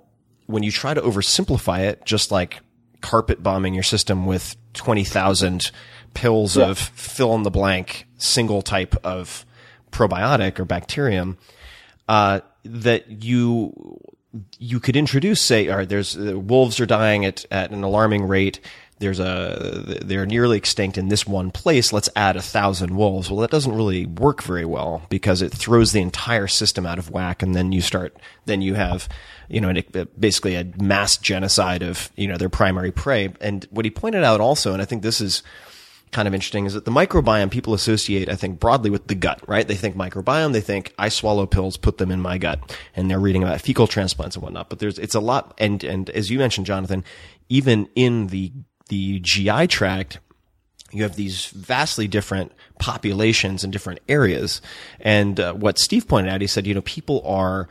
when you try to oversimplify it, just like carpet bombing your system with 20,000 pills yeah. of fill in the blank single type of probiotic or bacterium, uh, that you, you could introduce, say, or there's, uh, wolves are dying at, at an alarming rate there's a they're nearly extinct in this one place. Let's add a thousand wolves. Well that doesn't really work very well because it throws the entire system out of whack. And then you start then you have you know basically a mass genocide of you know their primary prey. And what he pointed out also and i think this is kind of interesting is that the microbiome people associate, I think, broadly with the gut, right? They think microbiome, they think I swallow pills, put them in my gut, and they're reading about fecal transplants and whatnot. But there's, it's a lot, and, and as you mentioned, Jonathan, even in the the GI tract, you have these vastly different populations in different areas. And uh, what Steve pointed out, he said, you know, people are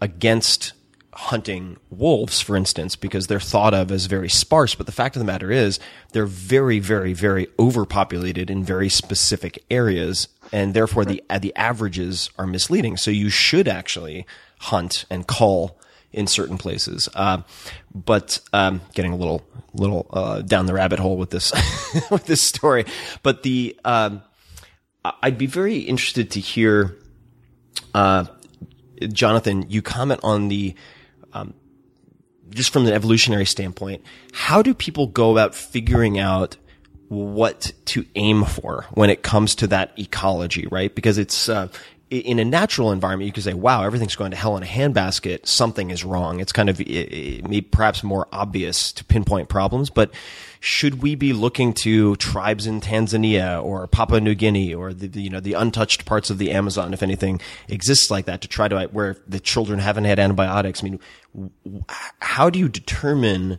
against hunting wolves, for instance, because they're thought of as very sparse. But the fact of the matter is, they're very, very, very overpopulated in very specific areas, and therefore the the averages are misleading. So you should actually hunt and cull in certain places. Uh, but um, getting a little little uh, down the rabbit hole with this [laughs] with this story. But the um, I'd be very interested to hear, uh, Jonathan, you comment on the. Um, just from the evolutionary standpoint, how do people go about figuring out what to aim for when it comes to that ecology, right? Because it's, uh, in a natural environment, you could say, wow, everything's going to hell in a handbasket. Something is wrong. It's kind of it, perhaps more obvious to pinpoint problems, but should we be looking to tribes in Tanzania or Papua New Guinea or the, you know, the untouched parts of the Amazon, if anything exists like that to try to, where the children haven't had antibiotics? I mean, how do you determine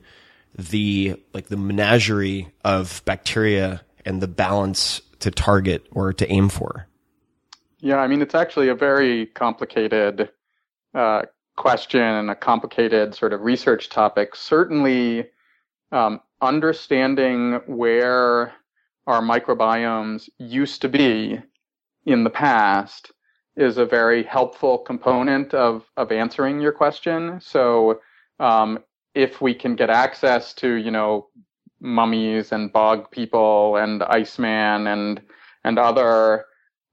the, like the menagerie of bacteria and the balance to target or to aim for? Yeah, I mean, it's actually a very complicated uh, question and a complicated sort of research topic. Certainly, um, understanding where our microbiomes used to be in the past is a very helpful component of, of answering your question. So, um, if we can get access to, you know, mummies and bog people and Iceman and and other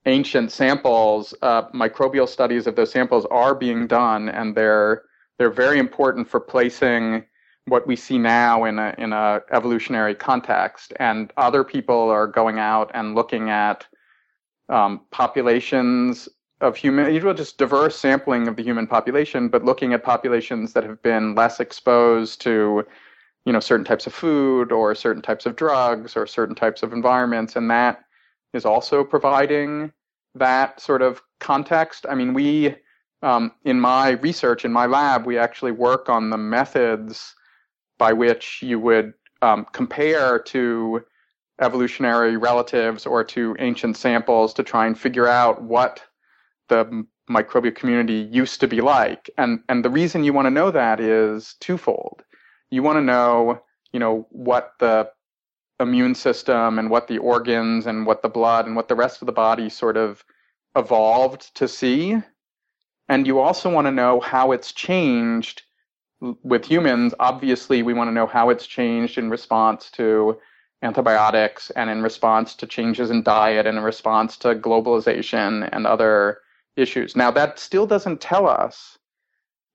ancient samples, uh, microbial studies of those samples are being done, and they're they're very important for placing what we see now in a in a evolutionary context. And other people are going out and looking at um, populations of human, usually just diverse sampling of the human population, but looking at populations that have been less exposed to, you know, certain types of food or certain types of drugs or certain types of environments, and that is also providing that sort of context. I mean, we um, in my research in my lab, we actually work on the methods by which you would um, compare to evolutionary relatives or to ancient samples to try and figure out what the microbial community used to be like. And and the reason you want to know that is twofold. You want to know, you know, what the immune system and what the organs and what the blood and what the rest of the body sort of evolved to see. And you also want to know how it's changed with humans. Obviously, we want to know how it's changed in response to antibiotics and in response to changes in diet and in response to globalization and other issues. Now, that still doesn't tell us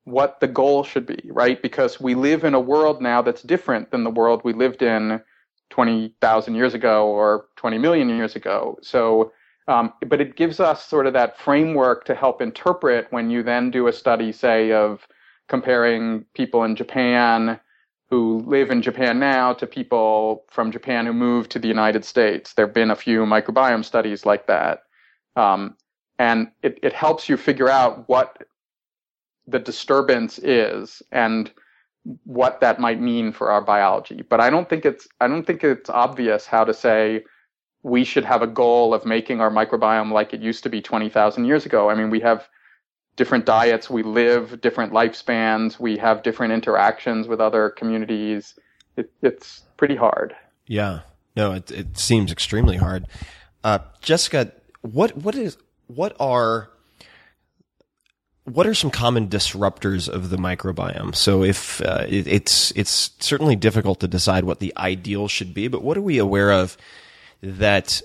what the goal should be, right? Because we live in a world now that's different than the world we lived in 20,000 years ago or 20 million years ago. So, um, but it gives us sort of that framework to help interpret when you then do a study, say, of comparing people in Japan who live in Japan now to people from Japan who moved to the United States. There have been a few microbiome studies like that. Um, and it, it helps you figure out what the disturbance is and what that might mean for our biology. But I don't think it's I don't think it's obvious how to say we should have a goal of making our microbiome like it used to be 20,000 years ago. I mean, we have different diets, we live different lifespans, we have different interactions with other communities. It, it's pretty hard. Yeah. No, it, it seems extremely hard. Uh, Jessica, what, what is, what are, what are some common disruptors of the microbiome? So if uh, it, it's it's certainly difficult to decide what the ideal should be, but what are we aware of that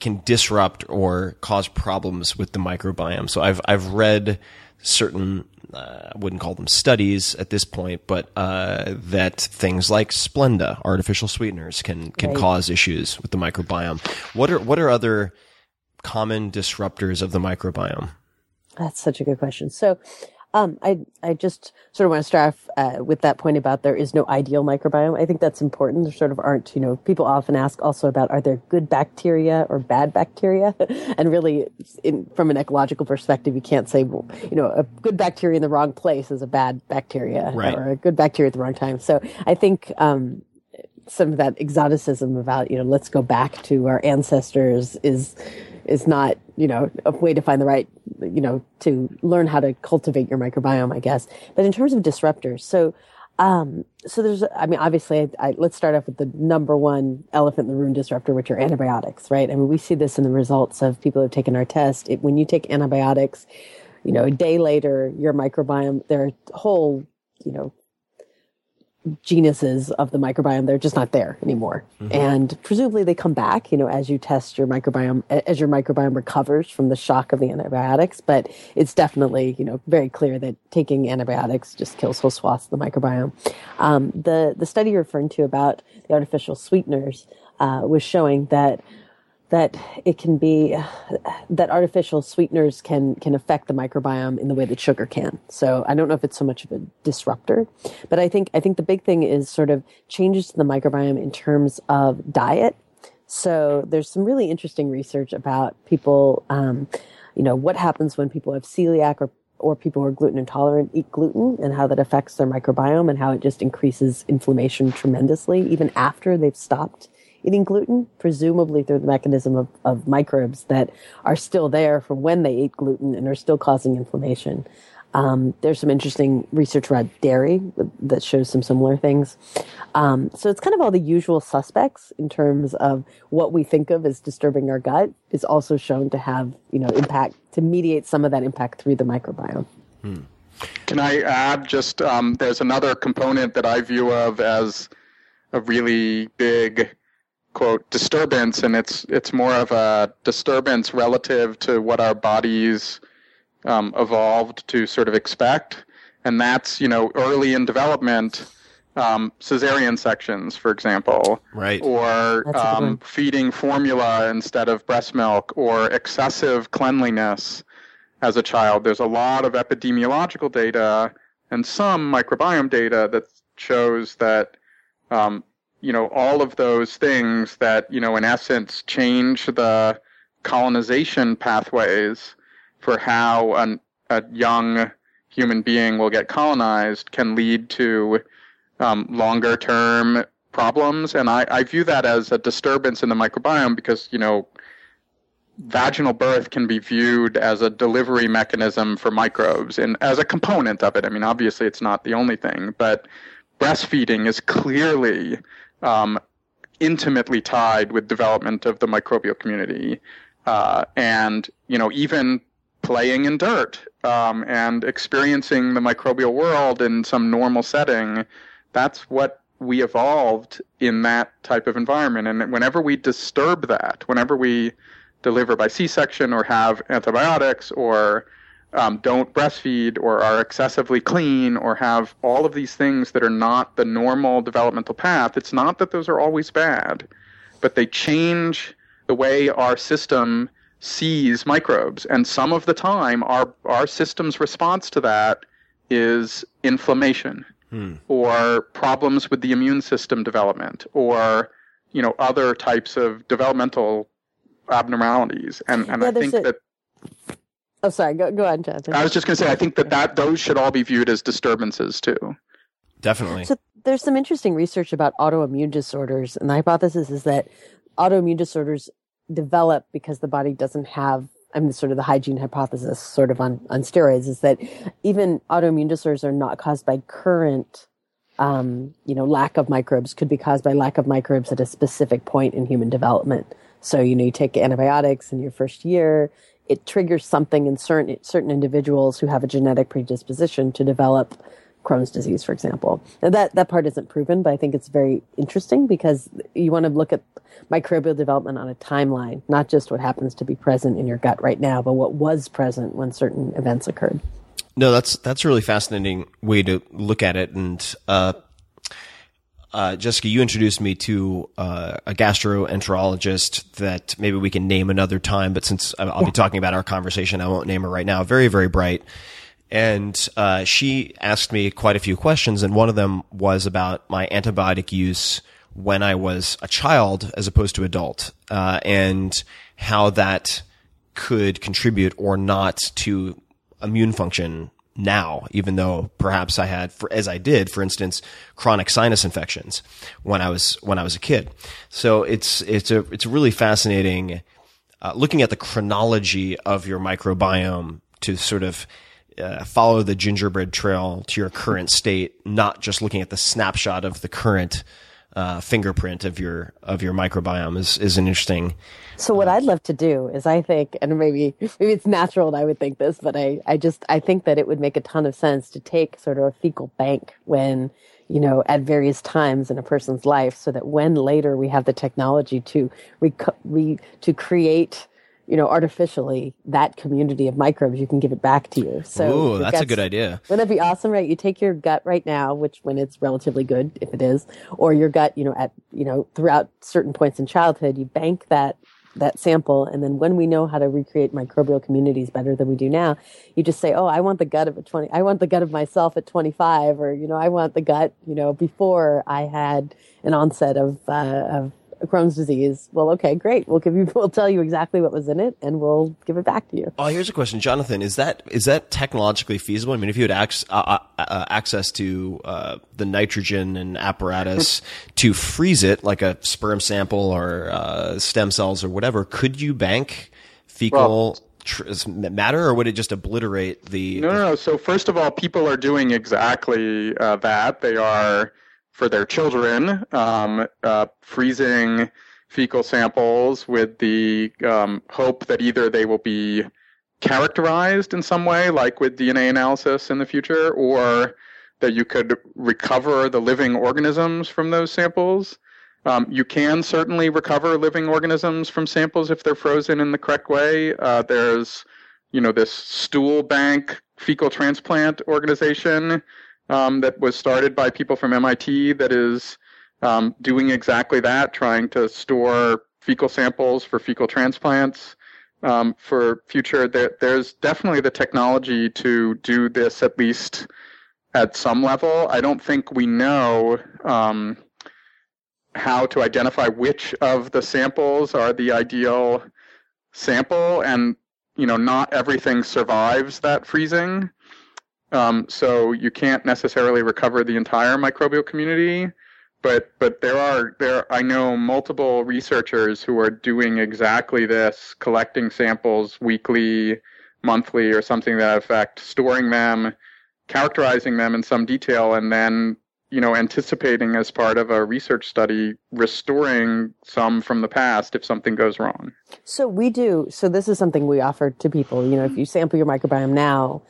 can disrupt or cause problems with the microbiome? So I've I've read certain uh, I wouldn't call them studies at this point, but uh, that things like Splenda, artificial sweeteners, can can right. cause issues with the microbiome. What are what are other common disruptors of the microbiome? That's such a good question. So, um, I I just sort of want to start off uh, with that point about there is no ideal microbiome. I think that's important. There sort of aren't, you know, people often ask also about are there good bacteria or bad bacteria, [laughs] and really, in, from an ecological perspective, you can't say, well, you know, a good bacteria in the wrong place is a bad bacteria, right. or a good bacteria at the wrong time. So I think um, some of that exoticism about you know let's go back to our ancestors is is not, you know, a way to find the right, you know, to learn how to cultivate your microbiome, I guess. But in terms of disruptors, so, um, so there's, I mean, obviously, I, I, let's start off with the number one elephant in the room disruptor, which are antibiotics, right? I mean, we see this in the results of people who've taken our test. It, when you take antibiotics, you know, a day later, your microbiome, their whole, you know, genuses of the microbiome they're just not there anymore. Mm-hmm. and presumably they come back you know as you test your microbiome as your microbiome recovers from the shock of the antibiotics. But it's definitely you know very clear that taking antibiotics just kills whole swaths of the microbiome. Um, the the study you're referring to about the artificial sweeteners uh, was showing that that it can be that artificial sweeteners can can affect the microbiome in the way that sugar can. So I don't know if it's so much of a disruptor, but I think I think the big thing is sort of changes to the microbiome in terms of diet. So there's some really interesting research about people, um, you know, what happens when people have celiac or or people who are gluten intolerant eat gluten and how that affects their microbiome and how it just increases inflammation tremendously even after they've stopped eating gluten, presumably through the mechanism of, of microbes that are still there from when they ate gluten and are still causing inflammation. Um, there's some interesting research around dairy that shows some similar things. Um, so it's kind of all the usual suspects in terms of what we think of as disturbing our gut is also shown to have, you know, impact to mediate some of that impact through the microbiome. Hmm. Can I add just um, there's another component that I view of as a really big quote disturbance and it's it's more of a disturbance relative to what our bodies um, evolved to sort of expect. And that's you know early in development um, cesarean sections for example. Right. Or um, feeding formula instead of breast milk or excessive cleanliness. As a child there's a lot of epidemiological data and some microbiome data that shows that um, you know, all of those things that, you know, in essence change the colonization pathways for how an a young human being will get colonized can lead to um, longer term problems. And I, I view that as a disturbance in the microbiome because, you know, vaginal birth can be viewed as a delivery mechanism for microbes and as a component of it. I mean, obviously, it's not the only thing, but breastfeeding is clearly um, intimately tied with development of the microbial community. Uh, and, you know, even playing in dirt um, and experiencing the microbial world in some normal setting, that's what we evolved in that type of environment. And whenever we disturb that, whenever we deliver by C-section or have antibiotics or um, don't breastfeed or are excessively clean or have all of these things that are not the normal developmental path, it's not that those are always bad, but they change the way our system sees microbes. And some of the time, our, our system's response to that is inflammation hmm. or problems with the immune system development or you know other types of developmental abnormalities. And, and yeah, I think a, that Oh, sorry. Go go ahead, Jonathan. I was just going to say, I think that, that those should all be viewed as disturbances too. Definitely. So there's some interesting research about autoimmune disorders, and the hypothesis is that autoimmune disorders develop because the body doesn't have. I mean, sort of the hygiene hypothesis, sort of on on steroids, is that even autoimmune disorders are not caused by current um, you know, lack of microbes could be caused by lack of microbes at a specific point in human development. So, you know, you take antibiotics in your first year, it triggers something in certain certain individuals who have a genetic predisposition to develop Crohn's disease, for example. Now that that part isn't proven, but I think it's very interesting because you want to look at microbial development on a timeline, not just what happens to be present in your gut right now, but what was present when certain events occurred. No, that's that's a really fascinating way to look at it, and uh, uh, Jessica, you introduced me to uh, a gastroenterologist that maybe we can name another time, but since I'll be talking about our conversation, I won't name her right now. Very, very bright. And uh, she asked me quite a few questions, and one of them was about my antibiotic use when I was a child as opposed to adult, uh, and how that could contribute or not to immune function now, even though perhaps I had, for, as I did, for instance, chronic sinus infections when I was when I was a kid. So it's it's a it's really fascinating uh, looking at the chronology of your microbiome to sort of uh, follow the gingerbread trail to your current state, not just looking at the snapshot of the current uh, fingerprint of your of your microbiome is is an interesting. So what uh, I'd love to do is I think, and maybe maybe it's natural that I would think this, but I I just I think that it would make a ton of sense to take sort of a fecal bank when you know at various times in a person's life, so that when later we have the technology to rec- re, to create you know, artificially that community of microbes, you can give it back to you. So Ooh, that's a good idea. Wouldn't that be awesome, right? You take your gut right now, which when it's relatively good, if it is, or your gut, you know, at, you know, throughout certain points in childhood, you bank that that sample and then when we know how to recreate microbial communities better than we do now you just say oh i want the gut of a 20 i want the gut of myself at 25 or you know i want the gut you know before i had an onset of uh, of Crohn's disease. Well, okay, great. We'll give you. [laughs] We'll tell you exactly what was in it, and we'll give it back to you. Oh, here's a question, Jonathan. Is that is that technologically feasible? I mean, if you had ac- uh, uh, uh, access to uh, the nitrogen and apparatus [laughs] to freeze it, like a sperm sample or uh, stem cells or whatever, could you bank fecal? Well, tr- matter, or would it just obliterate the? No, no, no. So first of all, people are doing exactly uh, that. They are for their children, um, uh, freezing fecal samples with the um, hope that either they will be characterized in some way, like with DNA analysis in the future, or that you could recover the living organisms from those samples. Um, you can certainly recover living organisms from samples if they're frozen in the correct way. Uh, there's, you know, this stool bank fecal transplant organization um, that was started by people from MIT that is um, doing exactly that, trying to store fecal samples for fecal transplants um, for future. There, there's definitely the technology to do this at least at some level. I don't think we know um, how to identify which of the samples are the ideal sample and you know, not everything survives that freezing. Um, so you can't necessarily recover the entire microbial community. But but there are there I know multiple researchers who are doing exactly this, collecting samples weekly, monthly, or something that effect, storing them, characterizing them in some detail, and then you know anticipating as part of a research study restoring some from the past if something goes wrong. So we do. So this is something we offer to people. You know, if you sample your microbiome now,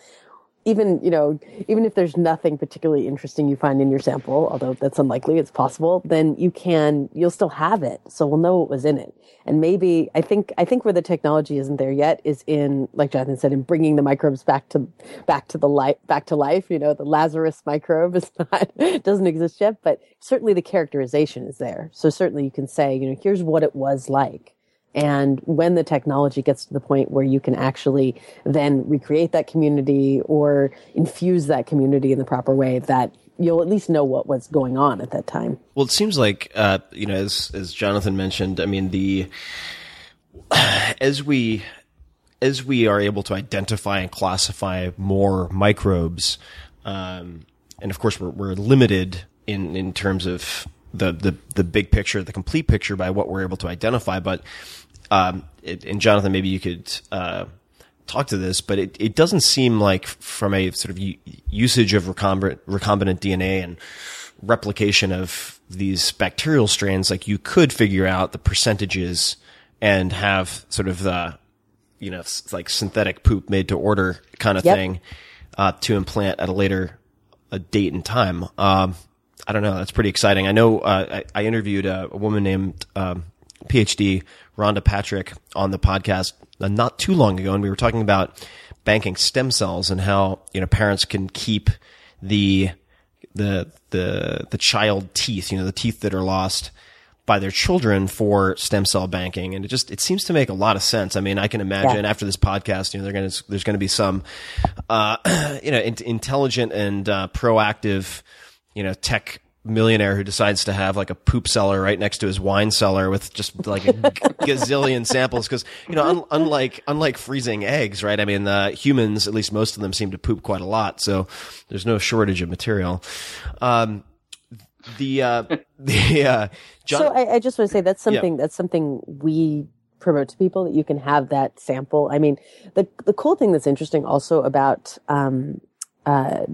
even you know even if there's nothing particularly interesting you find in your sample although that's unlikely it's possible then you can you'll still have it. So we'll know what was in it. And maybe i think i think where the technology isn't there yet is in like jonathan said in bringing the microbes back to back to the life back to life. You know the lazarus microbe is [laughs] not doesn't exist yet but certainly the characterization is there. So certainly you can say you know here's what it was like and when the technology gets to the point where you can actually then recreate that community or infuse that community in the proper way, that you'll at least know what was going on at that time. Well, it seems like, uh, you know, as, as Jonathan mentioned, I mean, the, [sighs] as we, as we are able to identify and classify more microbes, um, and of course we're, we're limited in, in terms of the, the, the big picture, the complete picture by what we're able to identify, but um, it, and Jonathan, maybe you could uh, talk to this, but it, it doesn't seem like from a sort of usage of recombinant, recombinant DNA and replication of these bacterial strains, like you could figure out the percentages and have sort of the, you know, like synthetic poop made to order kind of yep. thing uh, to implant at a later a date and time. Um, I don't know. That's pretty exciting. I know uh, I, I, interviewed a, a woman named um, PhD Rhonda Patrick on the podcast uh, not too long ago, and we were talking about banking stem cells and how you know parents can keep the the the the child teeth, you know, the teeth that are lost by their children for stem cell banking, and it just it seems to make a lot of sense. I mean, I can imagine yeah. after this podcast, you know, to there's going to be some, uh, [clears throat] you know, in, intelligent and uh, proactive, you know, tech millionaire who decides to have like a poop cellar right next to his wine cellar with just like a [laughs] gazillion samples because you know un- unlike unlike freezing eggs right? I mean uh, humans at least most of them seem to poop quite a lot so there's no shortage of material. Um, the uh, [laughs] the uh, John- so I, I, just want to say that's something yeah. that's something we promote to people that you can have that sample. I mean the the cool thing that's interesting also about um, uh,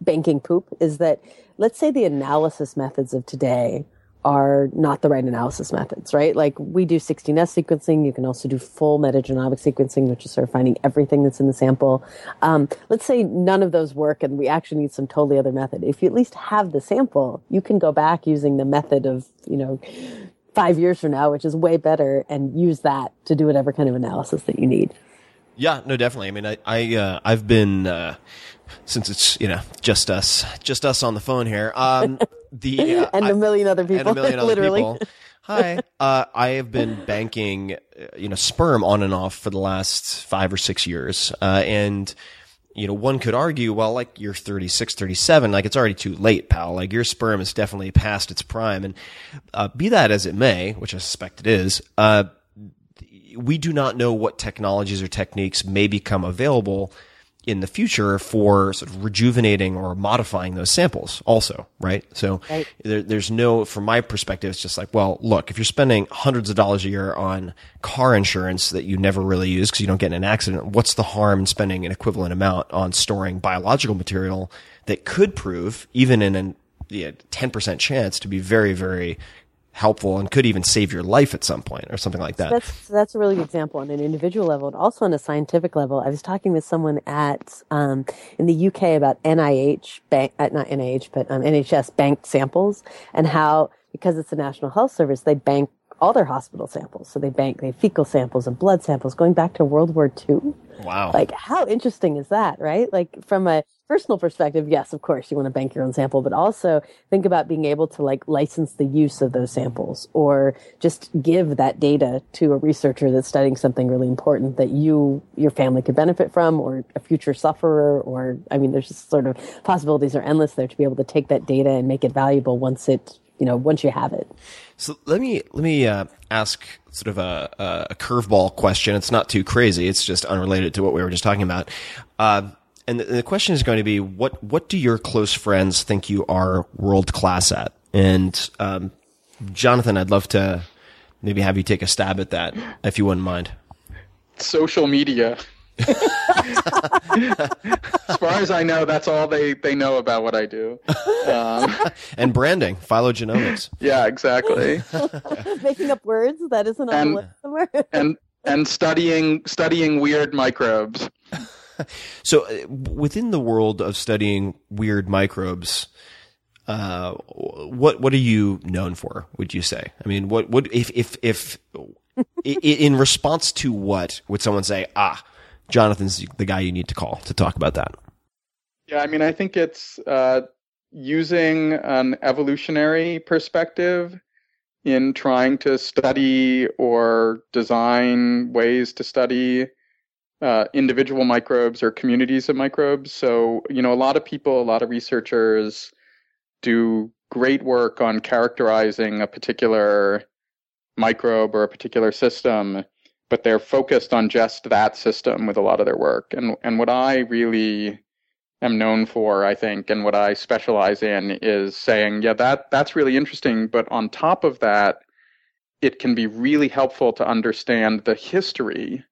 banking poop is that let's say the analysis methods of today are not the right analysis methods, right? Like we do 16S sequencing. You can also do full metagenomic sequencing, which is sort of finding everything that's in the sample. Um, let's say none of those work and we actually need some totally other method. If you at least have the sample, you can go back using the method of, you know, five years from now, which is way better and use that to do whatever kind of analysis that you need. Yeah, no, definitely. I mean, I, I, uh, I've been, uh, since it's you know just us, just us on the phone here. Um, [laughs] the uh, and a million other people, and a million other literally. people. Hi, uh, I have been banking, you know, sperm on and off for the last five or six years, uh, and you know, one could argue, well, like you're 36, 37, like it's already too late, pal. Like your sperm is definitely past its prime, and uh, be that as it may, which I suspect it is. Uh, we do not know what technologies or techniques may become available in the future for sort of rejuvenating or modifying those samples also, right? So right. There, there's no, from my perspective, it's just like, well, look, if you're spending hundreds of dollars a year on car insurance that you never really use because you don't get in an accident, what's the harm in spending an equivalent amount on storing biological material that could prove, even in a 10% chance to be very, very helpful and could even save your life at some point or something like that. That's that's a really good example on an individual level and also on a scientific level. I was talking with someone at um, in the UK about NIH bank, uh, not NIH, but um, NHS banked samples and how because it's the National Health Service, they bank all their hospital samples. So they bank they have fecal samples and blood samples going back to World War II. Wow. Like how interesting is that, right? Like from a personal perspective, yes, of course, you want to bank your own sample, but also think about being able to like license the use of those samples or just give that data to a researcher that's studying something really important that you, your family could benefit from or a future sufferer or, I mean, there's just sort of possibilities are endless there to be able to take that data and make it valuable once it you know, once you have it. So let me let me uh, ask sort of a, a, a curveball question. It's not too crazy. It's just unrelated to what we were just talking about. Uh, and the, the question is going to be what what do your close friends think you are world class at? And um, Jonathan, I'd love to maybe have you take a stab at that if you wouldn't mind. Social media. As far as I know, that's all they, they know about what I do. Um, [laughs] and branding, phylogenomics. Yeah, exactly. [laughs] Making up words that isn't on And- the list somewhere. [laughs] And and studying studying weird microbes. So, uh, within the world of studying weird microbes, uh, what what are you known for? Would you say? I mean, what what if if if in response to what would someone say? Ah, Jonathan's the guy you need to call to talk about that. Yeah, I mean, I think it's uh, using an evolutionary perspective in trying to study or design ways to study uh, individual microbes or communities of microbes. So, you know, a lot of people, a lot of researchers do great work on characterizing a particular microbe or a particular system, but they're focused on just that system with a lot of their work. And and what I really am known for, I think, and what I specialize in is saying, yeah, that that's really interesting, but on top of that, it can be really helpful to understand the history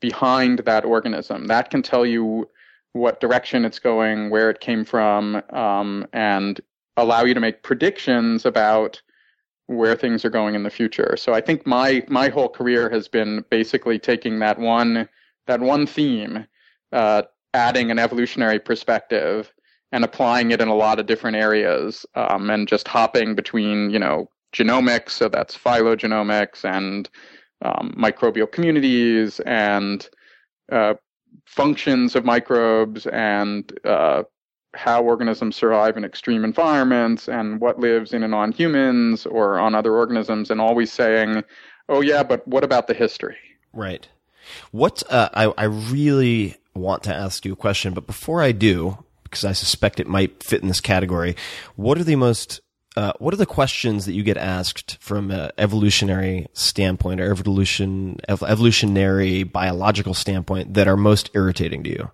behind that organism. That can tell you what direction it's going, where it came from, um, and allow you to make predictions about where things are going in the future. So I think my my whole career has been basically taking that one that one theme, uh, adding an evolutionary perspective and applying it in a lot of different areas, um, and just hopping between you know genomics, so that's phylogenomics and um, microbial communities and uh, functions of microbes and uh, how organisms survive in extreme environments and what lives in and on humans or on other organisms, and always saying, "Oh yeah, but what about the history?" Right. What uh, I I really want to ask you a question, but before I do, because I suspect it might fit in this category, what are the most uh, what are the questions that you get asked from an evolutionary standpoint or evolution ev- evolutionary biological standpoint that are most irritating to you?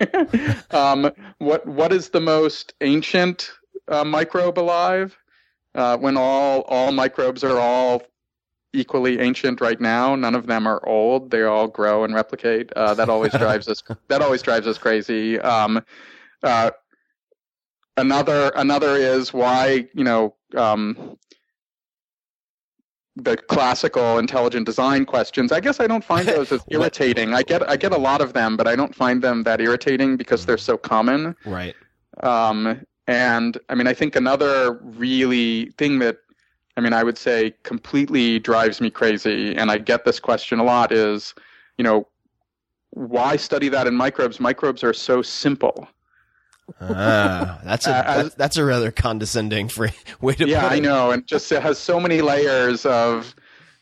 [laughs] um, what what is the most ancient uh, microbe alive? Uh, when all all microbes are all equally ancient right now, none of them are old. They all grow and replicate. Uh, that always [laughs] drives us. That always drives us crazy. Um, uh, another another is why you know um, the classical intelligent design questions. I guess I don't find those as [laughs] irritating. I get I get a lot of them, but I don't find them that irritating because they're so common. Right. Um, and I mean, I think another really thing that I mean, I would say completely drives me crazy, and I get this question a lot is, you know, why study that in microbes? Microbes are so simple. Ah, that's a [laughs] Uh, that's, that's a rather condescending [laughs] free way to yeah, put it. I know, and just it has so many layers of,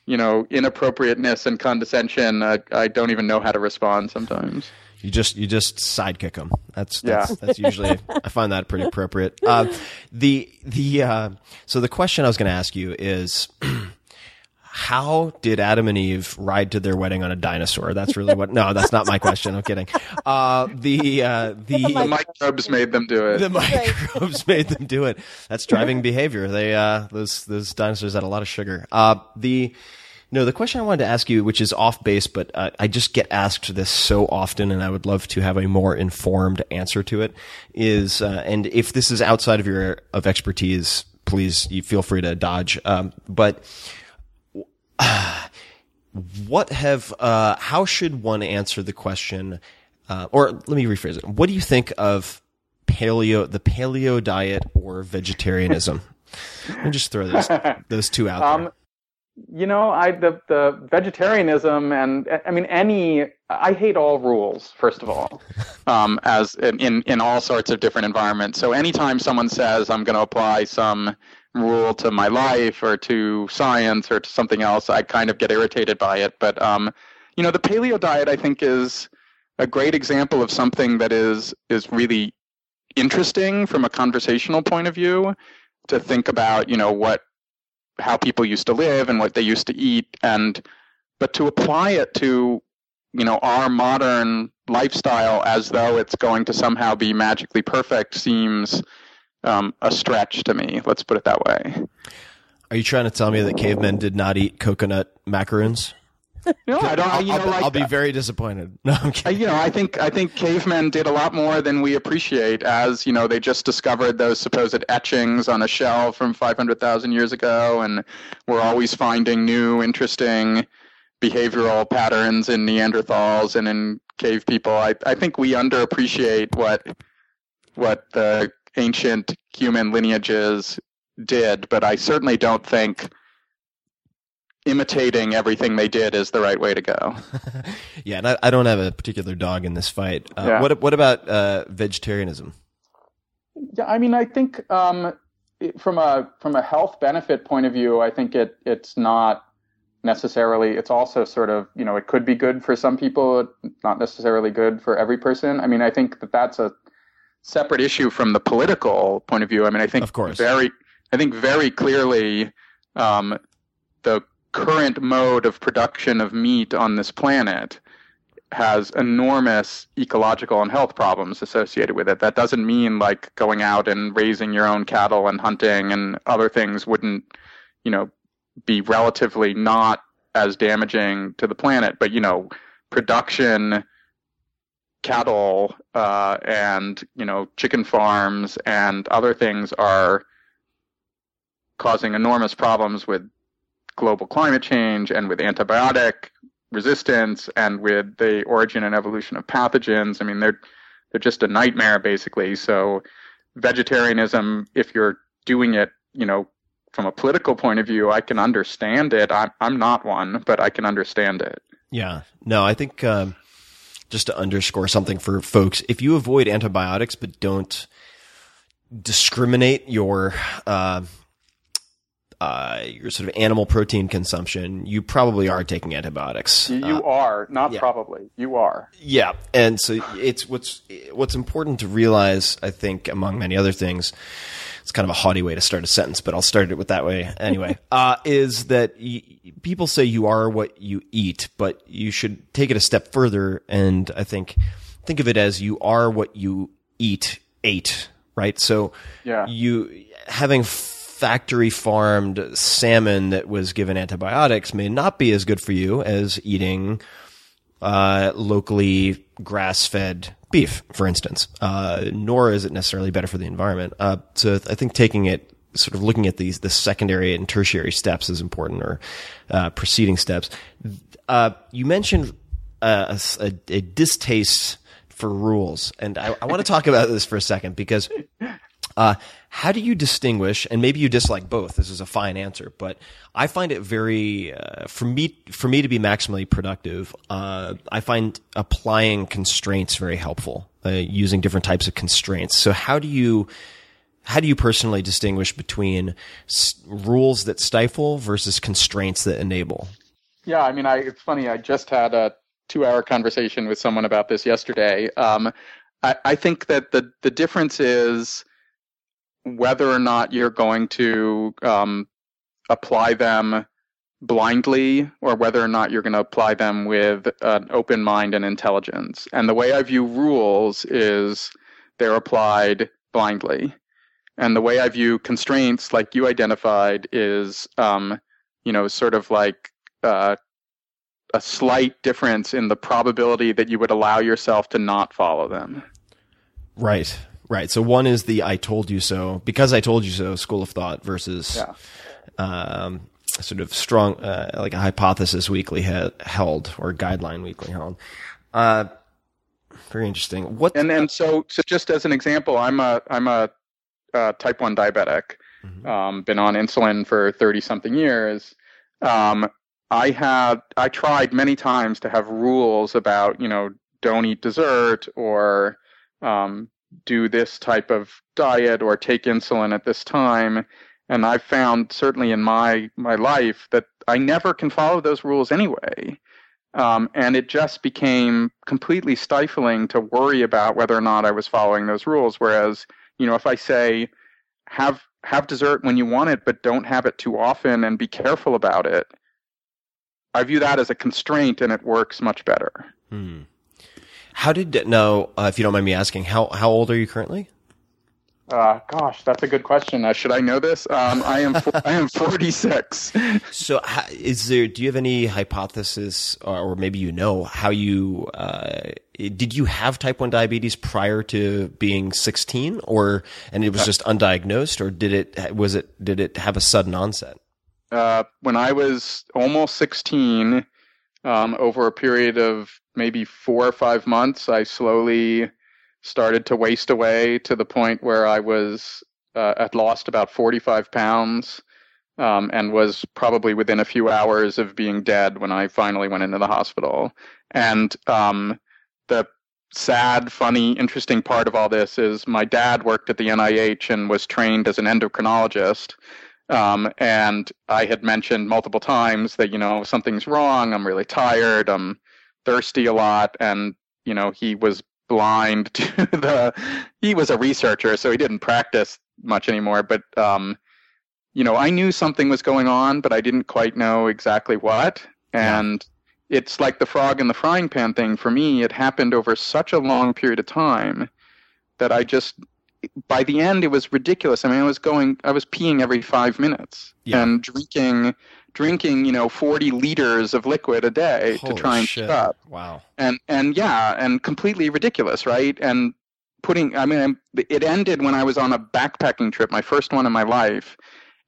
you know, inappropriateness and condescension. I, I don't even know how to respond sometimes. You just you just sidekick them. That's that's, Yeah. that's usually [laughs] I find that pretty appropriate. Uh, the the uh, so the question I was going to ask you is. [clears throat] How did Adam and Eve ride to their wedding on a dinosaur? That's really what. No, that's not my question. I'm kidding. Uh, the uh, the The microbes made them do it. the microbes made them do it. That's driving behavior. They uh, those those dinosaurs had a lot of sugar. Uh, the no, the question I wanted to ask you, which is off base, but uh, I just get asked this so often, and I would love to have a more informed answer to it. Is uh, and if this is outside of your of expertise, please you feel free to dodge. Um, but [sighs] what have uh, how should one answer the question uh, or let me rephrase it. What do you think of paleo the paleo diet or vegetarianism? [laughs] Let me just throw those those two out there. Um, you know, I the the vegetarianism and I mean any I hate all rules first of all, [laughs] um, as in, in in all sorts of different environments. So anytime someone says I'm going to apply some rule to my life or to science or to something else, I kind of get irritated by it. But um, you know, the paleo diet I think is a great example of something that is is really interesting from a conversational point of view to think about you know what how people used to live and what they used to eat and but to apply it to you know our modern lifestyle as though it's going to somehow be magically perfect seems um, a stretch to me let's put it that way Are you trying to tell me that cavemen did not eat coconut macaroons? [laughs] no i don't I'll, you I'll be, like I'll be very disappointed. [laughs] No, I'm kidding. you know, I think I think cavemen did a lot more than we appreciate. As you know, they just discovered those supposed etchings on a shell from 500,000 years ago, and we're always finding new, interesting behavioral patterns in Neanderthals and in cave people. I, I think we underappreciate what what the ancient human lineages did, but I certainly don't think imitating everything they did is the right way to go. [laughs] yeah, and I, I don't have a particular dog in this fight. Uh, Yeah. What what about uh, vegetarianism? Yeah, I mean, I think um, it- from a from a health benefit point of view, I think it it's not necessarily. It's also sort of you know it could be good for some people, not necessarily good for every person. I mean, I think that that's a separate issue from the political point of view. I mean, I think Of course. very, I think very clearly, um, the current mode of production of meat on this planet has enormous ecological and health problems associated with it. That doesn't mean like going out and raising your own cattle and hunting and other things wouldn't, you know, be relatively not as damaging to the planet. But you know, production, cattle, uh, and you know, chicken farms and other things are causing enormous problems with global climate change and with antibiotic resistance and with the origin and evolution of pathogens. I mean, they're they're just a nightmare basically. So vegetarianism, if you're doing it, you know, from a political point of view, I can understand it. I'm I'm not one, but I can understand it. Yeah, no, I think um, just to underscore something for folks, if you avoid antibiotics but don't discriminate your uh, uh, your sort of animal protein consumption, you probably are taking antibiotics. You, you are not yeah. probably. You are. Yeah, and so it's what's what's important to realize. I think, among many other things, it's kind of a haughty way to start a sentence, but I'll start it with that way anyway. [laughs] uh, is that y- people say you are what you eat, but you should take it a step further, and I think think of it as you are what you eat. Ate right, so Yeah. you having factory farmed salmon that was given antibiotics may not be as good for you as eating uh, locally grass fed beef, for instance. Uh, nor is it necessarily better for the environment. Uh, so I think taking it, sort of looking at these, the secondary and tertiary steps is important or uh, preceding steps. Uh, you mentioned uh, a, a- a distaste for rules. And I, I want to talk about this for a second because uh, how do you distinguish? And maybe you dislike both. This is a fine answer, but I find it very uh, for me for me to be maximally productive. Uh, I find applying constraints very helpful. Uh, using different types of constraints. So how do you how do you personally distinguish between s- rules that stifle versus constraints that enable? Yeah, I mean, I, it's funny. I just had a two-hour conversation with someone about this yesterday. Um, I, I think that the the difference is whether or not you're going to um, apply them blindly, or whether or not you're going to apply them with an open mind and intelligence. And the way I view rules is they're applied blindly, and the way I view constraints, like you identified, is um, you know, sort of like uh, a slight difference in the probability that you would allow yourself to not follow them. Right. Right. So one is the I told you so because I told you so school of thought versus Yeah. um, sort of strong, uh, like a hypothesis weakly he- held or guideline weakly held. Uh, very interesting. What? And and so so just as an example, I'm a I'm a uh, type one diabetic. Um, been on insulin for thirty something years. Um, I had I tried many times to have rules about you know don't eat dessert or um, do this type of diet or take insulin at this time. And I've found certainly in my my life that I never can follow those rules anyway. Um, and it just became completely stifling to worry about whether or not I was following those rules. Whereas, you know, if I say, have have dessert when you want it, but don't have it too often and be careful about it. I view that as a constraint, and it works much better. Hmm. How did no? Uh, if you don't mind me asking, how how old are you currently? Uh, gosh, that's a good question. Uh, should I know this? Um, I am I am forty six. [laughs] So, is there? Do you have any hypothesis, or, or maybe you know how you uh, did you have type one diabetes prior to being sixteen, or and it was just undiagnosed, or did it was it did it have a sudden onset? Uh, when I was almost sixteen, um, over a period of maybe four or five months, I slowly started to waste away to the point where I was uh, lost about 45 pounds um, and was probably within a few hours of being dead when I finally went into the hospital. And um, the sad, funny, interesting part of all this is my dad worked at the NIH and was trained as an endocrinologist. Um, and I had mentioned multiple times that, you know, something's wrong. I'm really tired. I'm thirsty a lot. And, you know, he was blind [laughs] to the he was a researcher so he didn't practice much anymore but um you know i knew something was going on but i didn't quite know exactly what and yeah. it's like the frog in the frying pan thing for me it happened over such a long period of time that i just by the end it was ridiculous i mean i was going i was peeing every 5 minutes yeah. and drinking drinking, you know, 40 liters of liquid a day Holy to try and shit. keep up. Wow. And and yeah, and completely ridiculous, right? And putting I mean it ended when I was on a backpacking trip, my first one in my life,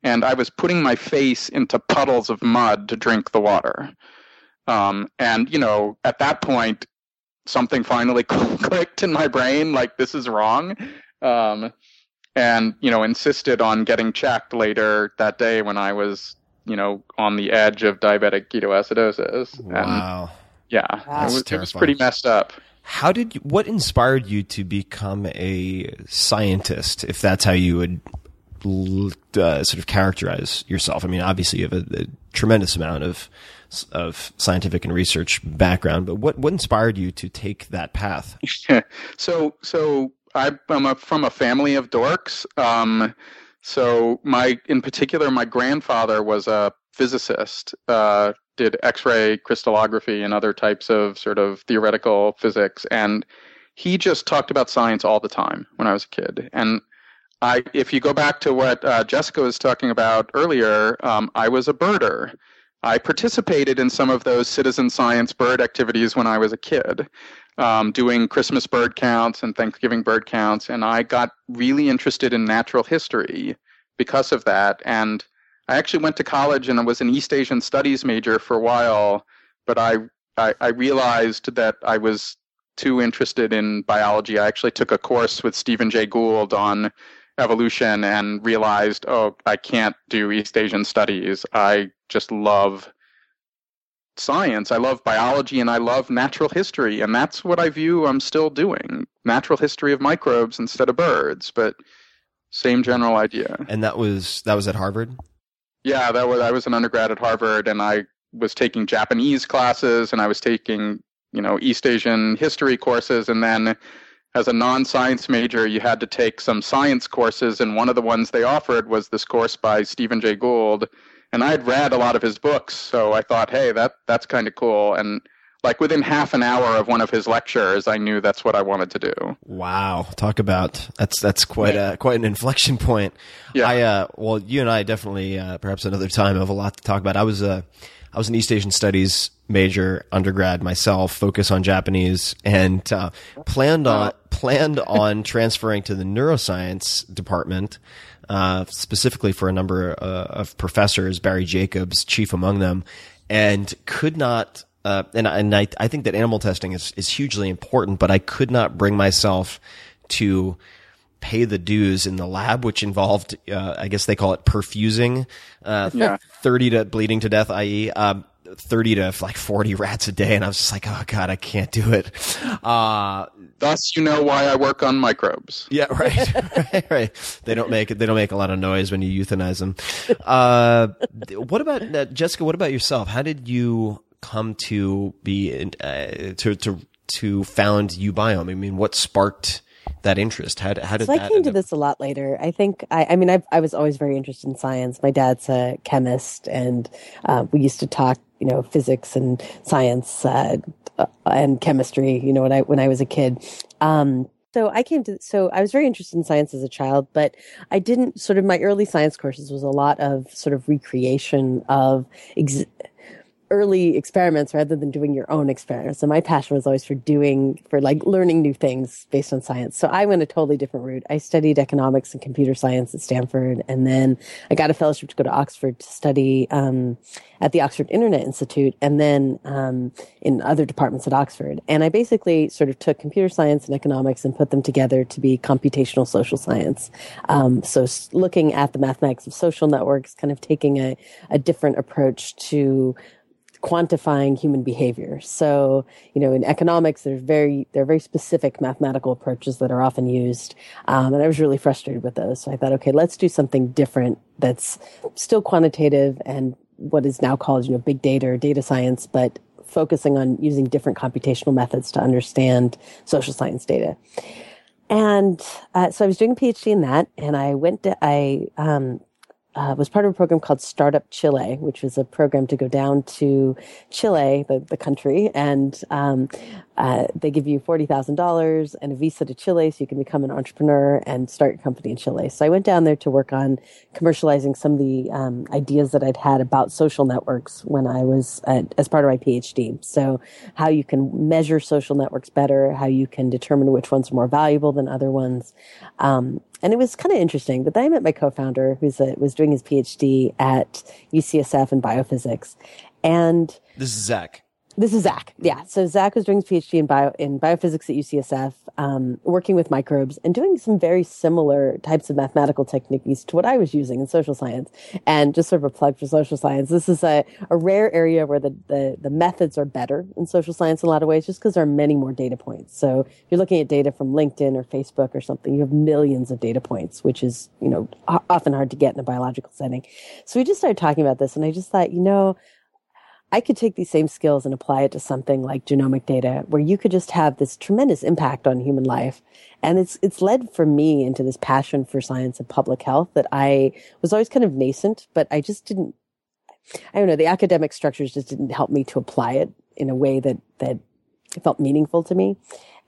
and I was putting my face into puddles of mud to drink the water. Um, and you know, at that point something finally [laughs] clicked in my brain like this is wrong. Um, and you know, insisted on getting checked later that day when I was you know, on the edge of diabetic ketoacidosis. Wow. Yeah, Wow. it, was, it was pretty messed up. How did you, what inspired you to become a scientist, if that's how you would uh, sort of characterize yourself? I mean, obviously you have a, a tremendous amount of of scientific and research background, but what what inspired you to take that path? [laughs] so so I, I'm a, from a family of dorks. Um, so my, in particular, my grandfather was a physicist. Uh, did X-ray crystallography and other types of sort of theoretical physics, and he just talked about science all the time when I was a kid. And I, if you go back to what uh, Jessica was talking about earlier, um, I was a birder. I participated in some of those citizen science bird activities when I was a kid, um, doing Christmas bird counts and Thanksgiving bird counts, and I got really interested in natural history because of that. And I actually went to college and I was an East Asian Studies major for a while, but I, I, I realized that I was too interested in biology. I actually took a course with Stephen Jay Gould on evolution and realized, oh, I can't do East Asian studies. I just love science. I love biology and I love natural history. And that's what I view I'm still doing natural history of microbes instead of birds, but same general idea. And that was that was at Harvard. Yeah, that was I was an undergrad at Harvard and I was taking Japanese classes and I was taking, you know, East Asian history courses and then as a non-science major, you had to take some science courses, and one of the ones they offered was this course by Stephen Jay Gould. And I had read a lot of his books, so I thought, hey, that that's kind of cool. And like within half an hour of one of his lectures, I knew that's what I wanted to do. Wow, talk about that's that's quite a quite an inflection point. Yeah. I uh, well, you and I definitely uh, perhaps another time have a lot to talk about. I was a I was an East Asian Studies major undergrad myself, focus on Japanese, and uh, planned on planned [laughs] on transferring to the neuroscience department. Uh, specifically for a number uh, of professors, Barry Jacobs, chief among them, and could not uh, and and I, I think that animal testing is is hugely important, but I could not bring myself to pay the dues in the lab, which involved, uh, I guess they call it perfusing, uh, Yeah. 30 to bleeding to death, i.e., um, 30 to like 40 rats a day. And I was just like, oh God, I can't do it. Uh, Thus, you know why I work on microbes. yeah, [laughs] right, right, right. They don't make they don't make a lot of noise when you euthanize them. Uh, what about uh, Jessica? What about yourself? How did you come to be in- uh, to to to found uBiome? I mean, what sparked that interest? How, did- how did So? I came to this a lot later. I think I, I mean I, I was always very interested in science. My dad's a chemist, and uh, we used to talk, you know, physics and science uh, uh, and chemistry. You know, when I when I was a kid. Um, so I came to so I was very interested in science as a child, but I didn't sort of my early science courses was a lot of sort of recreation of. Ex- early experiments rather than doing your own experiments. And my passion was always for doing, for like learning new things based on science. So I went a totally different route. I studied economics and computer science at Stanford. And then I got a fellowship to go to Oxford to study, um, at the Oxford Internet Institute and then, um, in other departments at Oxford. And I basically sort of took computer science and economics and put them together to be computational social science. Um, so looking at the mathematics of social networks, kind of taking a, a different approach to, quantifying human behavior. So, you know, in economics, there's very there are very specific mathematical approaches that are often used, um, and I was really frustrated with those. So I thought, okay, let's do something different that's still quantitative and what is now called, you know, big data or data science, but focusing on using different computational methods to understand social science data. And uh, so I was doing a PhD in that, and I went to I um, uh, was part of a program called Startup Chile, which was a program to go down to Chile, the, the country, and um, uh, they give you forty thousand dollars and a visa to Chile, so you can become an entrepreneur and start your company in Chile. So I went down there to work on commercializing some of the um, ideas that I'd had about social networks when I was at, as part of my PhD. So how you can measure social networks better, how you can determine which ones are more valuable than other ones. Um, and it was kind of interesting. But then I met my co-founder, who's was doing his PhD at UCSF in biophysics, and This is Zach. This is Zach. Yeah. So Zach was doing his PhD in bio in biophysics at UCSF, um, working with microbes and doing some very similar types of mathematical techniques to what I was using in social science. And just sort of a plug for social science. This is a, a rare area where the, the, the methods are better in social science in a lot of ways, just because there are many more data points. So if you're looking at data from LinkedIn or Facebook or something, you have millions of data points, which is, you know, often hard to get in a biological setting. So we just started talking about this and I just thought, you know, I could take these same skills and apply it to something like genomic data where you could just have this tremendous impact on human life. And it's, it's led for me into this passion for science and public health that I was always kind of nascent, but I just didn't, I don't know, the academic structures just didn't help me to apply it in a way that, that felt meaningful to me.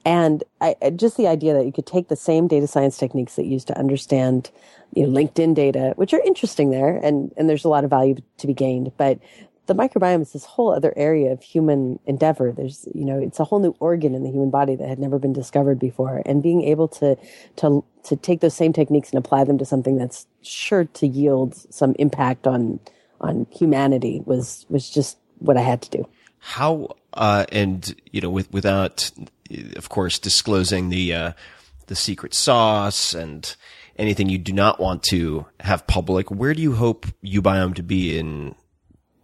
And I, just the idea that you could take the same data science techniques that you use to understand, you know, LinkedIn data, which are interesting there, and, and there's a lot of value to be gained, but the microbiome is this whole other area of human endeavor. There's, you know, it's a whole new organ in the human body that had never been discovered before. And being able to, to, to take those same techniques and apply them to something that's sure to yield some impact on, on humanity was, was just what I had to do. How uh, and you know, with without, of course, disclosing the uh, the secret sauce and anything you do not want to have public. Where do you hope uBiome to be in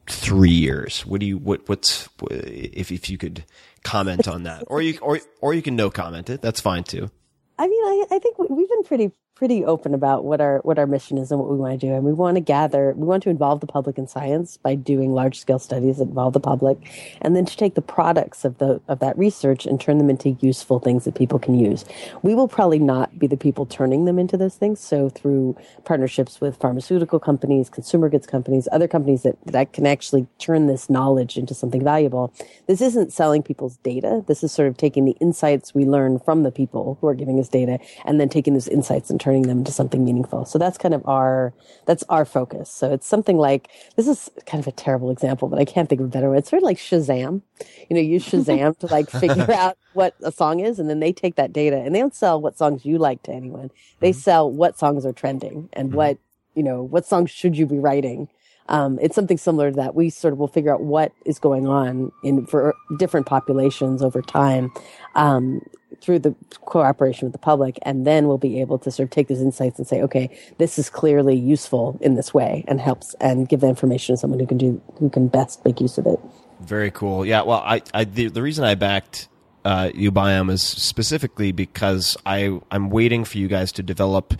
three years? What do you what what's if if you could comment on that, or you or or you can no comment it. That's fine too. I mean, I, I think we- we've been pretty pretty open about what our what our mission is and what we want to do, and we want to gather, we want to involve the public in science by doing large scale studies that involve the public, and then to take the products of the of that research and turn them into useful things that people can use. We will probably not be the people turning them into those things. So through partnerships with pharmaceutical companies, consumer goods companies, other companies that that can actually turn this knowledge into something valuable. This isn't selling people's data. This is sort of taking the insights we learn from the people who are giving us data and then taking those insights and turning them into something meaningful. So that's kind of our, that's our focus. So it's something like, this is kind of a terrible example, but I can't think of a better one. It's sort of like Shazam. You know, use Shazam to like figure [laughs] out what a song is and then they take that data and they don't sell what songs you like to anyone. They sell what songs are trending and what, you know, what songs should you be writing um, it's something similar to that. We sort of will figure out what is going on in for different populations over time um, through the cooperation with the public, and then we'll be able to sort of take those insights and say, okay, this is clearly useful in this way, and helps and give the information to someone who can do who can best make use of it. Very cool. Yeah. Well, I, I the, the reason I backed uh, uBiome is specifically because I I'm waiting for you guys to develop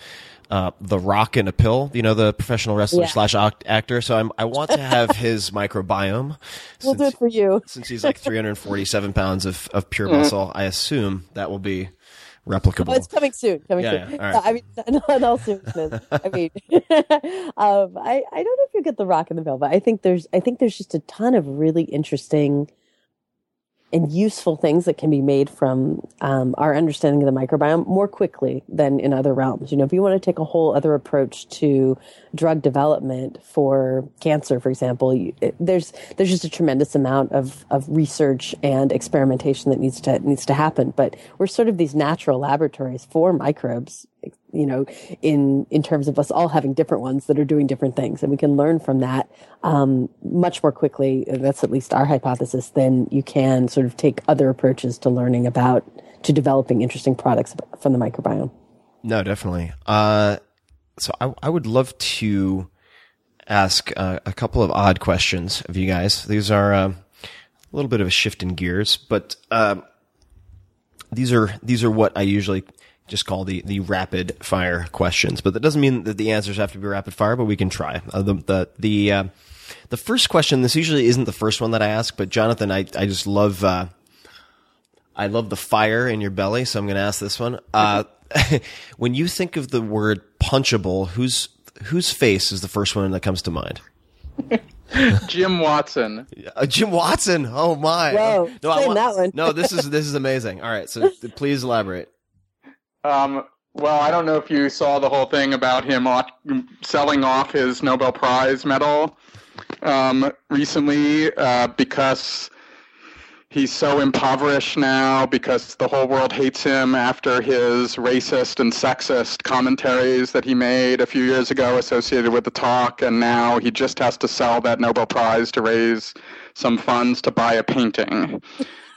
uh, the Rock in a pill. You know, the professional wrestler Yeah. slash act- actor. So I'm I want to have [laughs] his microbiome. We'll do it for you. since he's like 347 pounds of, of pure muscle, I assume that will be replicable. Oh, it's coming soon. Coming Yeah, soon. yeah, all [laughs] No, right. [laughs] I mean, in all seriousness, I mean, um, I I don't know if you get the rock in the mail, but I think there's I think there's just a ton of really interesting and useful things that can be made from um, our understanding of the microbiome more quickly than in other realms. You know, if you want to take a whole other approach to drug development for cancer, for example, you, it, there's there's just a tremendous amount of, of research and experimentation that needs to needs to happen. But we're sort of these natural laboratories for microbes. You know, in in terms of us all having different ones that are doing different things, and we can learn from that um, much more quickly. That's at least our hypothesis. Than you can sort of take other approaches to learning about to developing interesting products from the microbiome. No, definitely. Uh, so I, I would love to ask uh, a couple of odd questions of you guys. These are uh, a little bit of a shift in gears, but uh, these are these are what I usually just call the the rapid fire questions. But that doesn't mean that the answers have to be rapid fire, but we can try. Uh, the the the uh, the first question. This usually isn't the first one that I ask, but Jonathan, I I just love. Uh, I love the fire in your belly, so I'm going to ask this one. Uh, [laughs] when you think of the word punchable, whose whose face is the first one that comes to mind? [laughs] Jim Watson. Uh, Jim Watson. Oh my! Whoa, no, I want- that one. no, this is this is amazing. All right, so [laughs] please elaborate. Um, well, I don't know if you saw the whole thing about him selling off his Nobel Prize medal um, recently uh, because he's so impoverished now because the whole world hates him after his racist and sexist commentaries that he made a few years ago associated with the talk, and now he just has to sell that Nobel Prize to raise some funds to buy a painting. [laughs]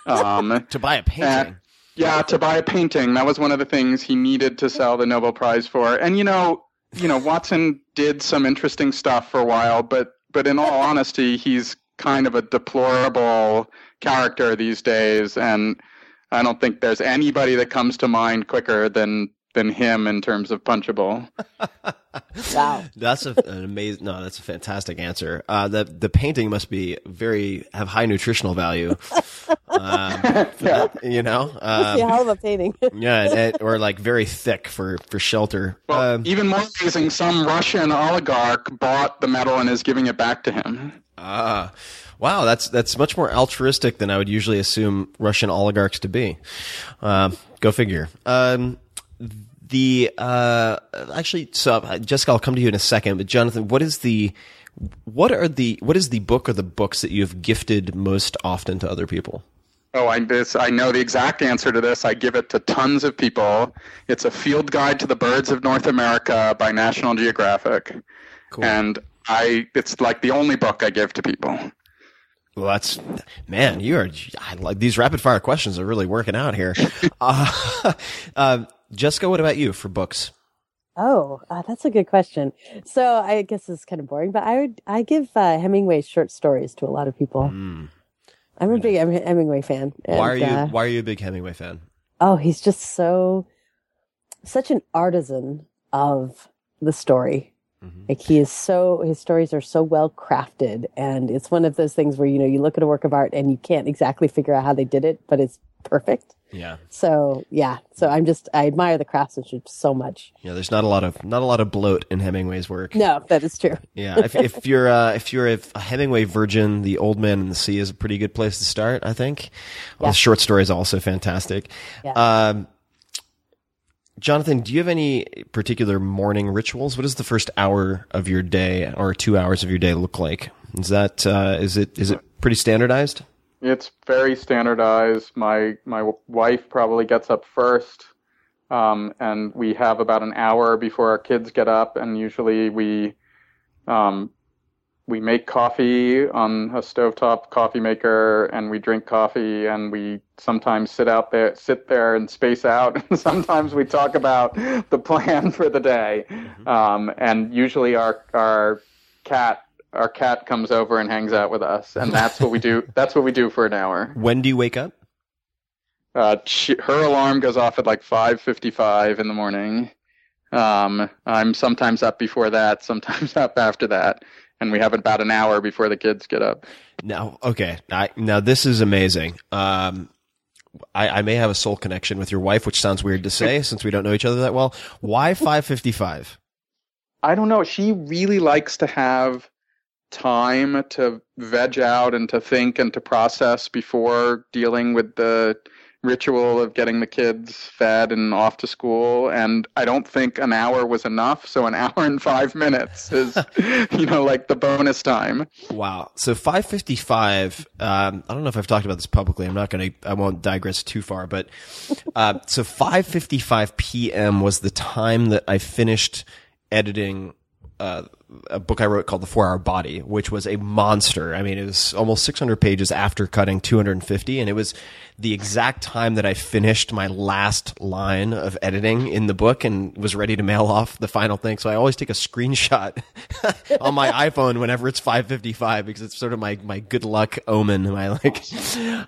Um, To buy a painting. Yeah, to buy a painting. That was one of the things he needed to sell the Nobel Prize for. And you know, you know, Watson did some interesting stuff for a while, but but in all honesty, he's kind of a deplorable character these days, and I don't think there's anybody that comes to mind quicker than than him in terms of punchable. [laughs] Wow. That's a, an amazing. No, that's a fantastic answer. Uh, the the painting must be very have high nutritional value. Um, [laughs] for that, you know, um, yeah, hell of a painting. [laughs] yeah, and, and- or like very thick for for shelter. Well, Um, even more amazing, some Russian oligarch bought the medal and is giving it back to him. Ah, wow, that's that's much more altruistic than I would usually assume Russian oligarchs to be. Um, go figure. Um, the uh, actually, so uh, Jessica, I'll come to you in a second. But Jonathan, what is the what are the what is the book or the books that you have gifted most often to other people? Oh, I this I know the exact answer to this. I give it to tons of people. It's a field guide to the birds of North America by National Geographic, Cool. and I it's like the only book I give to people. Well, that's man. You are I like these rapid fire questions are really working out here. [laughs] uh, [laughs] uh, Jessica, what about you for books? Oh, uh, that's a good question. So I guess it's kind of boring, but I would I give uh, Hemingway short stories to a lot of people. I'm a big Hem- Hemingway fan. Hmm. why are you uh, Why are you a big Hemingway fan? oh, he's just so such an artisan of the story. Mm-hmm. Like he is so his stories are so well crafted, and it's one of those things where you know you look at a work of art and you can't exactly figure out how they did it, but it's perfect. Yeah. So yeah, so I'm just I admire the craftsmanship so much. Yeah, there's not a lot of not a lot of bloat in Hemingway's work. No, that is true. [laughs] Yeah, if, if you're uh, if you're a, Hemingway virgin, The Old Man and the Sea is a pretty good place to start. I think. Well, Yeah. The short story is also fantastic. Yeah. Um, Jonathan, do you have any particular morning rituals? What does the first hour of your day or two hours of your day look like? Is that uh, is it is it pretty standardized? It's very standardized. My my wife probably gets up first, um, and we have about an hour before our kids get up, and usually we um, we make coffee on a stovetop coffee maker, and we drink coffee, and we sometimes sit out there, sit there and space out. [laughs] and sometimes we talk about the plan for the day, um, and usually our our cat our cat comes over and hangs out with us, and that's what we do. [laughs] That's what we do for an hour. When do you wake up? Uh, she, her alarm goes off at like five fifty-five in the morning. Um, I'm sometimes up before that, sometimes [laughs] up after that, and we have about an hour before the kids get up. Now, okay, I, now this is amazing. Um, I, I may have a soul connection with your wife, which sounds weird to say [laughs] since we don't know each other that well. Why 555? I don't know. She really likes to have time to veg out and to think and to process before dealing with the ritual of getting the kids fed and off to school and i don't think an hour was enough so an [laughs] hour and five minutes is [laughs] you know like the bonus time. Wow. So 555 um, i don't know if i've talked about this publicly i'm not gonna i won't digress too far but uh, so 555 p.m was the time that i finished editing uh, a book I wrote called The Four Hour Body, which was a monster. I mean, it was almost 600 pages after cutting 250, and it was the exact time that I finished my last line of editing in the book and was ready to mail off the final thing. So I always take a screenshot [laughs] on my iPhone whenever it's 5:55 because it's sort of my my good luck omen. My like.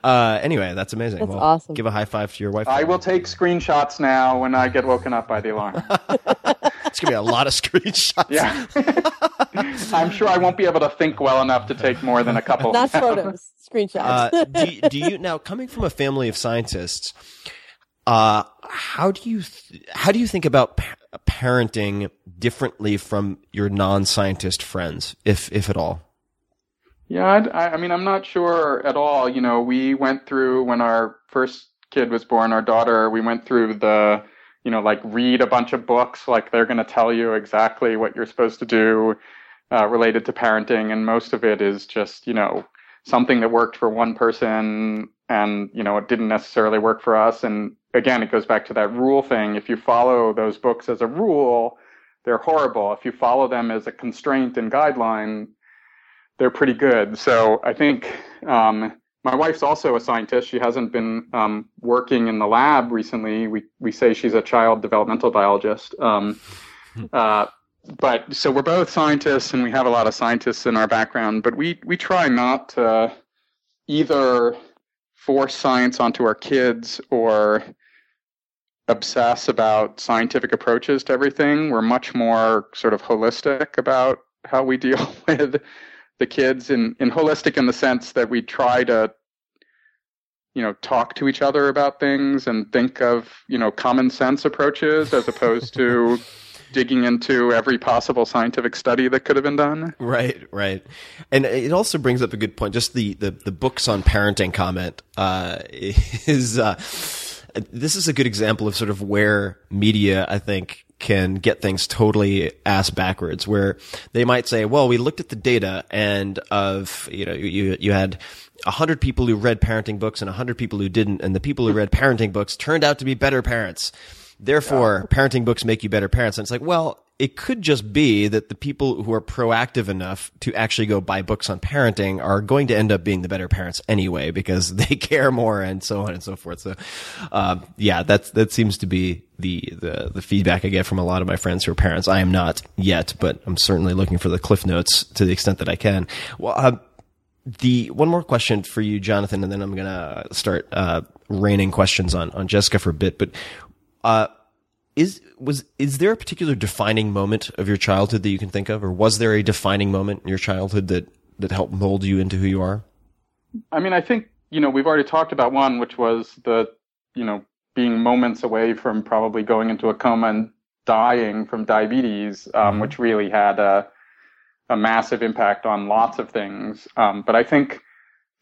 Uh, anyway, that's amazing. That's well, awesome. Give a high five to your wife. i will take screenshots now when i get woken up by the alarm [laughs] It's gonna be a lot of [laughs] screenshots. yeah [laughs] i'm sure i won't be able to think well enough to take more than a couple [laughs] Not photos, screenshots. Uh, do, you- do you now coming from a family of scientists? Uh, how do you th- how do you think about pa- parenting differently from your non-scientist friends, if if at all? Yeah, I'd- I, I mean, I'm not sure at all. You know, we went through when our first kid was born, our daughter, we went through the, you know, like read a bunch of books, like they're going to tell you exactly what you're supposed to do uh, related to parenting. And most of it is just, you know, something that worked for one person and, you know, it didn't necessarily work for us. And again, it goes back to that rule thing. If you follow those books as a rule, they're horrible. If you follow them as a constraint and guideline, they're pretty good. So I think um, my wife's also a scientist. She hasn't been um, working in the lab recently. We we say she's a child developmental biologist. Um, [laughs] uh, but so we're both scientists, and we have a lot of scientists in our background. But we we try not to either force science onto our kids or obsess about scientific approaches to everything. We're much more sort of holistic about how we [laughs] deal with the kids in, in holistic in the sense that we try to you know talk to each other about things and think of you know common sense approaches as opposed to [laughs] digging into every possible scientific study that could have been done Right, right, and it also brings up a good point. Just the the, the books on parenting comment uh, [laughs] is uh, this is a good example of sort of where media, I think, can get things totally ass backwards. Where they might say, "Well, we looked at the data, and of you know, you you had." A hundred people who read parenting books and a hundred people who didn't, and the people who read parenting books turned out to be better parents. Therefore, parenting books make you better parents. And it's like, well, it could just be that the people who are proactive enough to actually go buy books on parenting are going to end up being the better parents anyway because [laughs] they care more and so on and so forth. So, um, yeah, that's that seems to be the, the the feedback I get from a lot of my friends who are parents. I am not yet, but I'm certainly looking for the cliff notes to the extent that I can. Well, uh, the one more question for you, Jonathan, and then I'm gonna start uh, raining questions on on Jessica for a bit. But uh, is was is there a particular defining moment of your childhood that you can think of, or was there a defining moment in your childhood that that helped mold you into who you are? I mean, I think, you know, we've already talked about one, which was the, you know, being moments away from probably going into a coma and dying from diabetes, um, which really had a, a massive impact on lots of things. Um, but I think,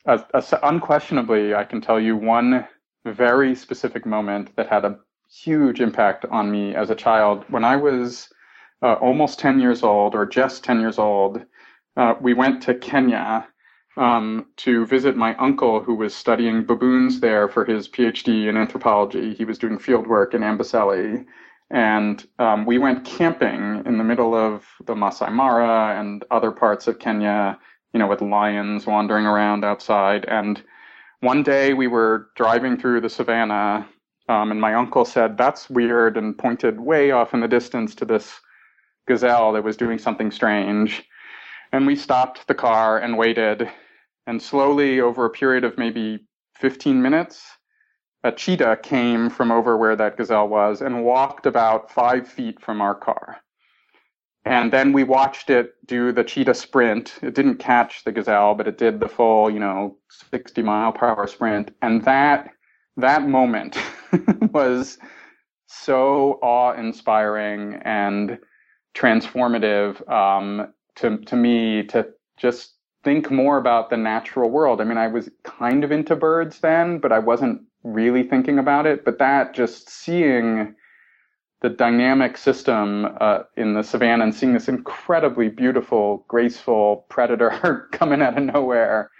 uh, uh, unquestionably, I can tell you one very specific moment that had a huge impact on me as a child. When I was uh, almost 10 years old, or just 10 years old, uh, we went to Kenya um, to visit my uncle who was studying baboons there for his PhD in anthropology. He was doing field work in Amboseli. And um, we went camping in the middle of the Masai Mara and other parts of Kenya, you know, with lions wandering around outside. And one day we were driving through the savannah, um, and my uncle said, That's weird, and pointed way off in the distance to this gazelle that was doing something strange. And we stopped the car and waited. And slowly, over a period of maybe 15 minutes, a cheetah came from over where that gazelle was and walked about five feet from our car. And then we watched it do the cheetah sprint. It didn't catch the gazelle, but it did the full, you know, 60 mile per hour sprint. And that that moment [laughs] [laughs] was so awe-inspiring and transformative um, to to me to just think more about the natural world. I mean, I was kind of into birds then, but I wasn't really thinking about it. But that just seeing the dynamic system uh, in the savannah and seeing this incredibly beautiful, graceful predator [laughs] coming out of nowhere.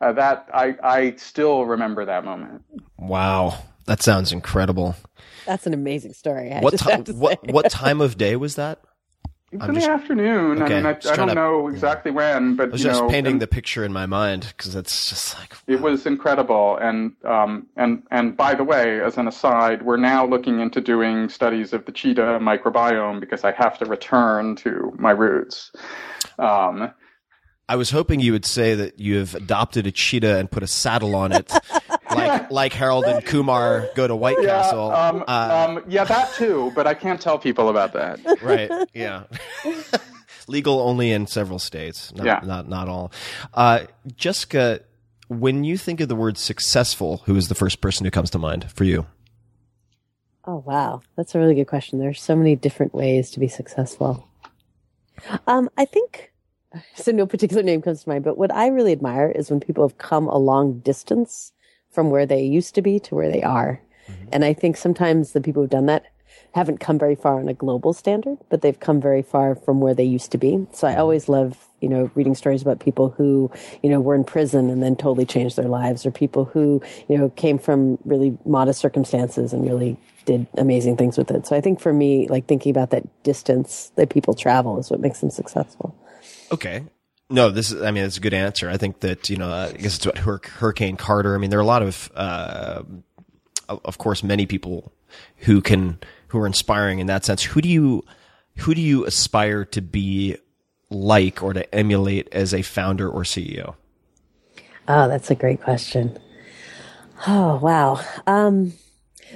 Uh, that I I still remember that moment. Wow, that sounds incredible. That's an amazing story. I What just time? have to What say. what [laughs] time of day was that? It was I'm in just- the afternoon. okay, I mean, I, I don't to- know exactly when, but I was you just know, painting and the picture in my mind because it's just like it was incredible. And um, and and by the way, as an aside, we're now looking into doing studies of the cheetah microbiome because I have to return to my roots. Um, I was hoping you would say that you have adopted a cheetah and put a saddle on it, [laughs] like [laughs] like Harold and Kumar go to White yeah, Castle. um, Uh, um, yeah, that too, but I can't tell people about that. right? [laughs] Yeah. [laughs] Legal only in several states, not Yeah. not, not all. Uh, Jessica, when you think of the word successful, who is the first person who comes to mind for you? Oh wow, that's a really good question. There's so many different ways to be successful. Um, I think so. No particular name comes to mind, but what I really admire is when people have come a long distance from where they used to be to where they mm-hmm. are, mm-hmm. and I think sometimes the people who've done that haven't come very far on a global standard, but they've come very far from where they used to be. So I mm-hmm. always love, you know, reading stories about people who, you know, were in prison and then totally changed their lives, or people who, you know, came from really modest circumstances and really did amazing things with it. So I think for me, like thinking about that distance that people travel is what makes them successful. Okay. No, this is, I mean, it's a good answer. I think that, you know, I guess it's Hur- Hurricane Carter. I mean, there are a lot of, uh, of course, many people who can, who are inspiring in that sense. Who do you, who do you aspire to be like or to emulate as a founder or CEO? Oh, that's a great question. Oh, wow. Um,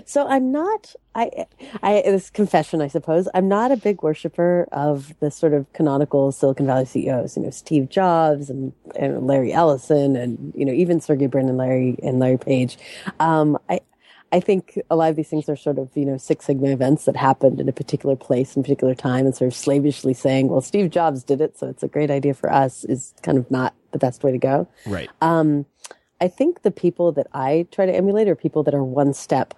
so I'm not, I, I, this confession, I suppose, I'm not a big worshiper of the sort of canonical Silicon Valley CEOs, you know, Steve Jobs and, and Larry Ellison and, you know, even Sergey Brin and Larry and Larry Page. Um, I, I think a lot of these things are sort of, you know, Six Sigma events that happened in a particular place and particular time and sort of slavishly saying, well, Steve Jobs did it, so it's a great idea for us is kind of not the best way to go. Right. Um, I think the people that I try to emulate are people that are one step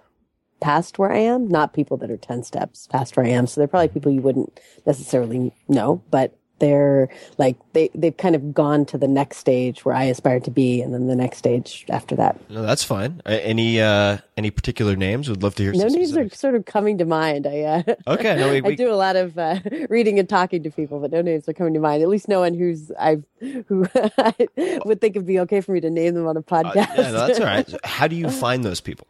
past where I am, not people that are 10 steps past where I am. So they're probably people you wouldn't necessarily know, but they're like, they, they've kind of gone to the next stage where I aspire to be. And then the next stage after that. No, that's fine. Uh, Any, uh, any particular names? Would love to hear No some names are sort of coming to mind. I, uh, [laughs] Okay, no, we- [laughs] I do a lot of uh, [laughs] reading and talking to people, but no names are coming to mind. At least no one who's I've who I would think it'd be okay for me to name them on a Uh, podcast. yeah, no, that's all right. How do you find those people?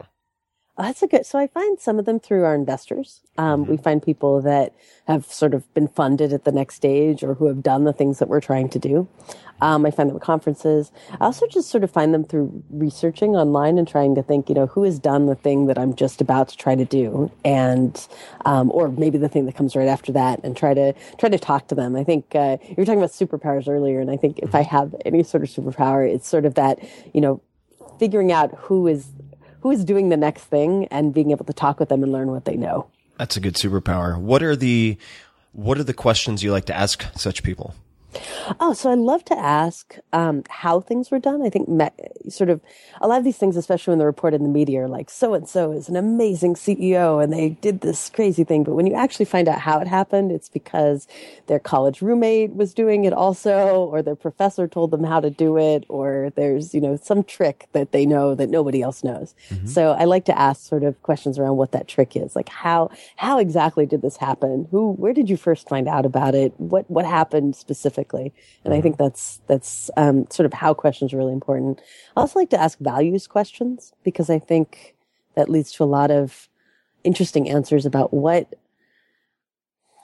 Oh, that's a good. So I find some of them through our investors. Um, Mm-hmm. We find people that have sort of been funded at the next stage or who have done the things that we're trying to do. Um, I find them at conferences. I also just sort of find them through researching online and trying to think, you know, who has done the thing that I'm just about to try to do, and um, or maybe the thing that comes right after that, and try to try to talk to them. I think uh, you were talking about superpowers earlier, and I think if I have any sort of superpower, it's sort of that, you know, figuring out who is who is doing the next thing and being able to talk with them and learn what they know. That's a good superpower. What are the, what are the questions you like to ask such people? Oh, so I love to ask um, how things were done. I think sort of a lot of these things, especially when they're reported in the media, are like so and so is an amazing CEO and they did this crazy thing. But when you actually find out how it happened, it's because their college roommate was doing it also, or their professor told them how to do it, or there's you know some trick that they know that nobody else knows. So I like to ask sort of questions around what that trick is, like how how exactly did this happen? Who where did you first find out about it? What what happened specifically? And I think that's that's um, sort of how questions are really important. I also like to ask values questions because I think that leads to a lot of interesting answers about what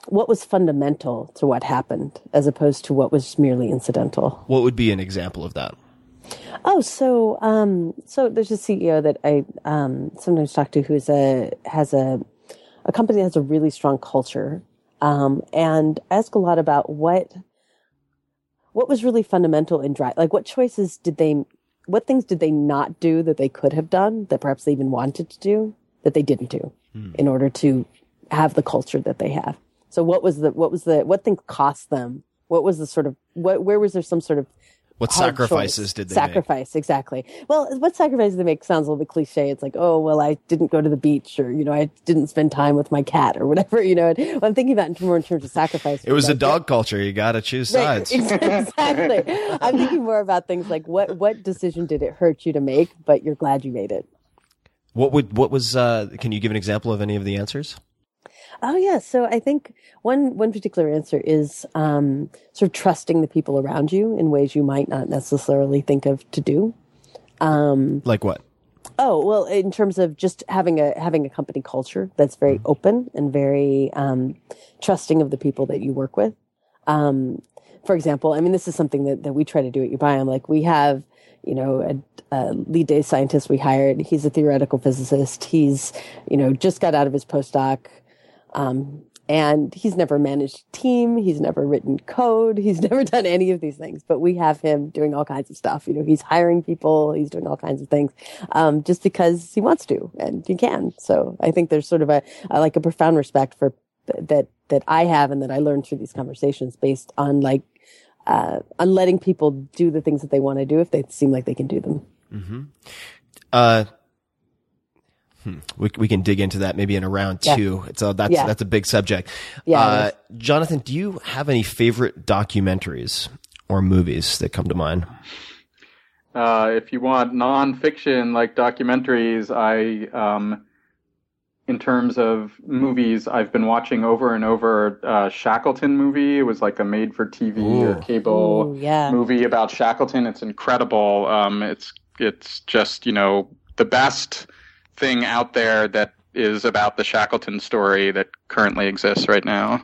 what was fundamental to what happened as opposed to what was merely incidental. What would be an example of that? Oh, so um, so there's a CEO that I um, sometimes talk to who's a has a a company that has a really strong culture, um, and I ask a lot about what what was really fundamental in drive, like what choices did they what things did they not do that they could have done that perhaps they even wanted to do that they didn't do hmm. in order to have the culture that they have. So what was the what was the what thing cost them? What was the sort of what where was there some sort of What sacrifices choice? did they make? sacrifice exactly well what sacrifices they make sounds a little bit cliche it's like oh well i didn't go to the beach or you know i didn't spend time with my cat or whatever [laughs] you know and I'm thinking about it more in terms of sacrifice It was a dog culture. You got to choose Right, sides. [laughs] exactly i'm thinking more about things like what what decision did it hurt you to make but you're glad you made it What would what was? Uh, can you give an example of any of the answers? Oh yeah, so I think one one particular answer is um, sort of trusting the people around you in ways you might not necessarily think of to do. Um, Like what? oh well, in terms of just having a having a company culture that's very open and very um, trusting of the people that you work with. Um, for example, I mean, this is something that, that we try to do at uBiome. Like we have, you know, a, a lead day scientist we hired. He's a theoretical physicist. He's, you know, just got out of his postdoc. Um, and he's never managed a team. He's never written code. He's [laughs] never done any of these things, but we have him doing all kinds of stuff. You know, he's hiring people. He's doing all kinds of things, um, just because he wants to and he can. So I think there's sort of a, a like a profound respect for that, that I have and that I learned through these conversations based on like, uh, on letting people do the things that they want to do if they seem like they can do them. Uh, hmm, we we can dig into that maybe in a round Yeah. two. It's a, that's Yeah. that's a big subject. Yeah, Uh. Jonathan, do you have any favorite documentaries or movies that come to mind? Uh, if you want nonfiction like documentaries, I, um, in terms of movies, I've been watching over and over uh, Shackleton movie. It was like a made-for-TV or cable Ooh, yeah. movie about Shackleton. It's incredible. Um, it's it's just you know the best thing out there that is about the Shackleton story that currently exists right now.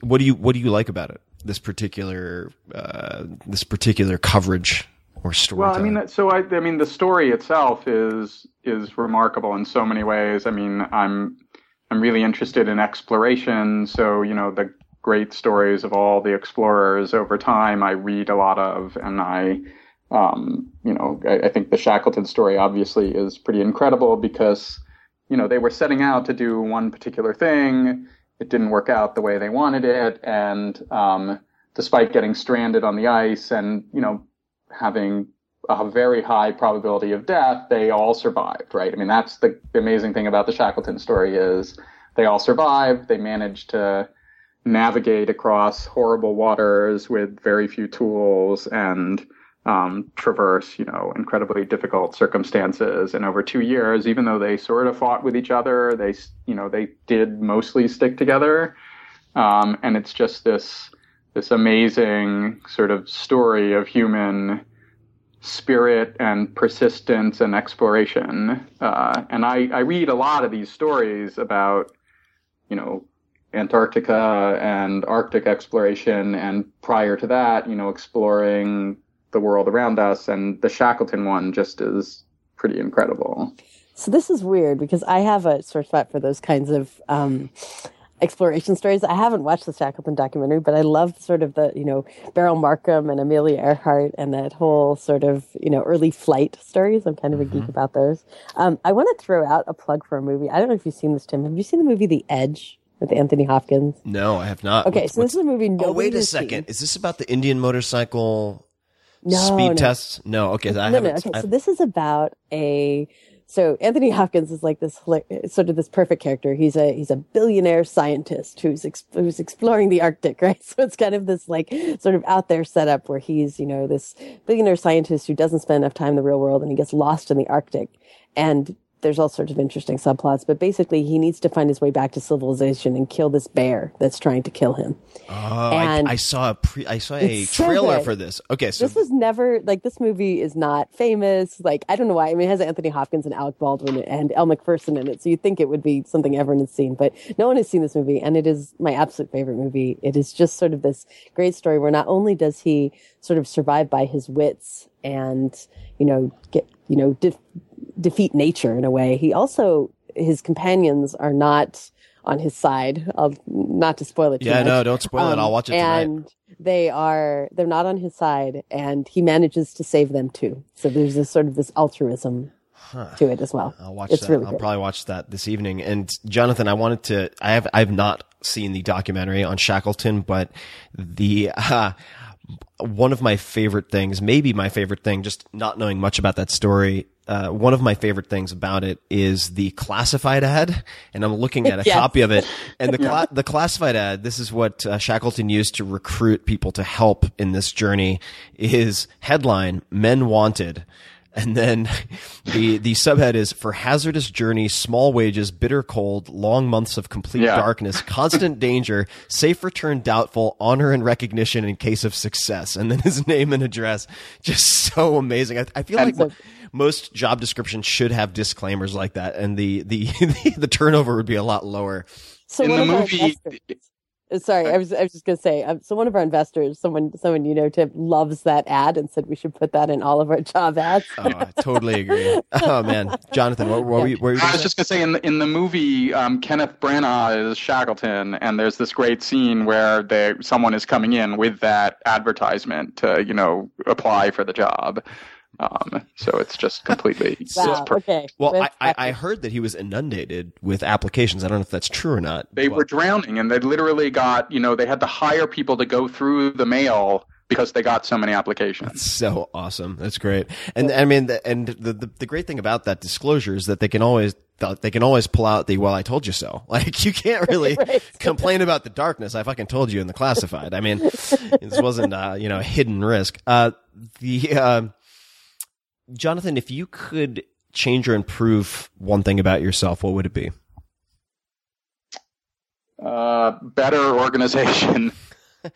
What do you what do you like about it? This particular uh, this particular coverage or story. Well, I mean, so I, I mean, the story itself is is remarkable in so many ways. I mean, I'm I'm really interested in exploration, so you know the great stories of all the explorers over time. I read a lot of, and I, um, you know, I, I think the Shackleton story obviously is pretty incredible because you know they were setting out to do one particular thing. It didn't work out the way they wanted it, and um, despite getting stranded on the ice and you know having a very high probability of death, they all survived, right? I mean, that's the amazing thing about the Shackleton story is they all survived. They managed to navigate across horrible waters with very few tools and um, traverse, you know, incredibly difficult circumstances. And over two years, even though they sort of fought with each other, they, you know, they did mostly stick together. Um, and it's just this this amazing sort of story of human spirit and persistence and exploration. Uh, and I, I read a lot of these stories about, you know, Antarctica and Arctic exploration, and prior to that, you know, exploring the world around us. And the Shackleton one just is pretty incredible. So this is weird because I have a sore spot for those kinds of um, exploration stories. I haven't watched the Shackleton documentary, but I love sort of the you know Beryl Markham and Amelia Earhart and that whole sort of you know early flight stories. I'm kind of a geek about those. Um, I want to throw out a plug for a movie. I don't know if you've seen this, Tim. Have you seen the movie The Edge with Anthony Hopkins? no, I have not. Okay, What's- so this is a movie. Oh, wait a has second. seen. Is this about the Indian motorcycle No, speed no. tests? No. Okay, I no, no. Okay, I- so this is about a. So Anthony Hopkins is like this sort of this perfect character. He's a he's a billionaire scientist who's ex- who's exploring the Arctic, [laughs] right? So it's kind of this like sort of out there setup where he's you know this billionaire scientist who doesn't spend enough time in the real world and he gets lost in the Arctic, and there's all sorts of interesting subplots. But basically, he needs to find his way back to civilization and kill this bear that's trying to kill him. oh, I, and- I saw a pre. I saw a so trailer for this. Okay, so this was never like this movie is not famous. Like I don't know why. I mean, it has Anthony Hopkins and Alec Baldwin and Elle Macpherson in it, so you'd think it would be something everyone has seen, but no one has seen this movie, and it is my absolute favorite movie. It is just sort of this great story where not only does he sort of survive by his wits and you know get you know def- defeat nature in a way, he also his companions are not on his side. I'll, not to spoil it. Too Yeah, much. no, don't spoil it. I'll watch it tonight. Um, And they are they're not on his side, and he manages to save them too. So there's this sort of this altruism to it as well. I'll watch it's that. Really I'll good. probably watch that this evening. And Jonathan, I wanted to. I have. I've not seen the documentary on Shackleton, but the uh, one of my favorite things, maybe my favorite thing, just not knowing much about that story. Uh, one of my favorite things about it is the classified ad, and I'm looking at a [laughs] Yes. copy of it. And the [laughs] cla- the classified ad, this is what uh, Shackleton used to recruit people to help in this journey. Is headline "Men Wanted." And then [laughs] the the subhead is for hazardous journey, small wages, bitter cold, long months of complete Yeah. darkness, constant danger, safe return doubtful, honor and recognition in case of success. And then his name and address. Just so amazing. I, I feel like mo- most job descriptions should have disclaimers like that, and the the [laughs] the, turnover would be a lot lower. So In one the of movie- our uh, sorry, I was I was just gonna say. Um, so one of our investors, someone someone you know, Tim, loves that ad and said we should put that in all of our job ads. Oh, I totally agree. Oh man, Jonathan, what, what were you? Were you I gonna was say? just gonna say in the in the movie, um, Kenneth Branagh is Shackleton, and there's this great scene where they someone is coming in with that advertisement to you know apply for the job. Um, so it's just completely. [laughs] Wow. it's per- okay. Well, I, I, I heard that he was inundated with applications. I don't know if that's true or not. They but- were drowning, and they literally got you know they had to hire people to go through the mail because they got so many applications. That's so awesome. That's great. And I mean, the, and the, the the great thing about that disclosure is that they can always they can always pull out the "well, I told you so." [laughs] Like you can't [laughs] really Right. complain about the darkness. I fucking told you in the classified. I mean, this wasn't uh, you know a hidden risk. Uh, the uh, Jonathan, if you could change or improve one thing about yourself, what would it be? Uh, better organization. [laughs]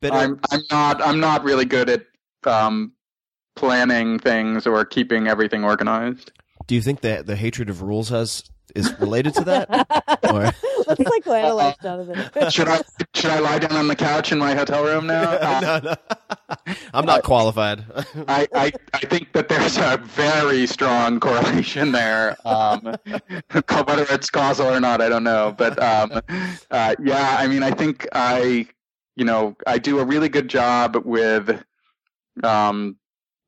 Better, I'm I'm not I'm not really good at um, planning things or keeping everything organized. do you think that the hatred of rules has is related to that? or, Let's psychoanalyze Jonathan. Should I should I lie down on the couch in my hotel room now? [laughs] Uh, no, no. [laughs] I'm not qualified. [laughs] I, I, I think that there's a very strong correlation there. Um, whether it's causal or not, I don't know. But um, uh, yeah, I mean, I think I, you know, I do a really good job with um,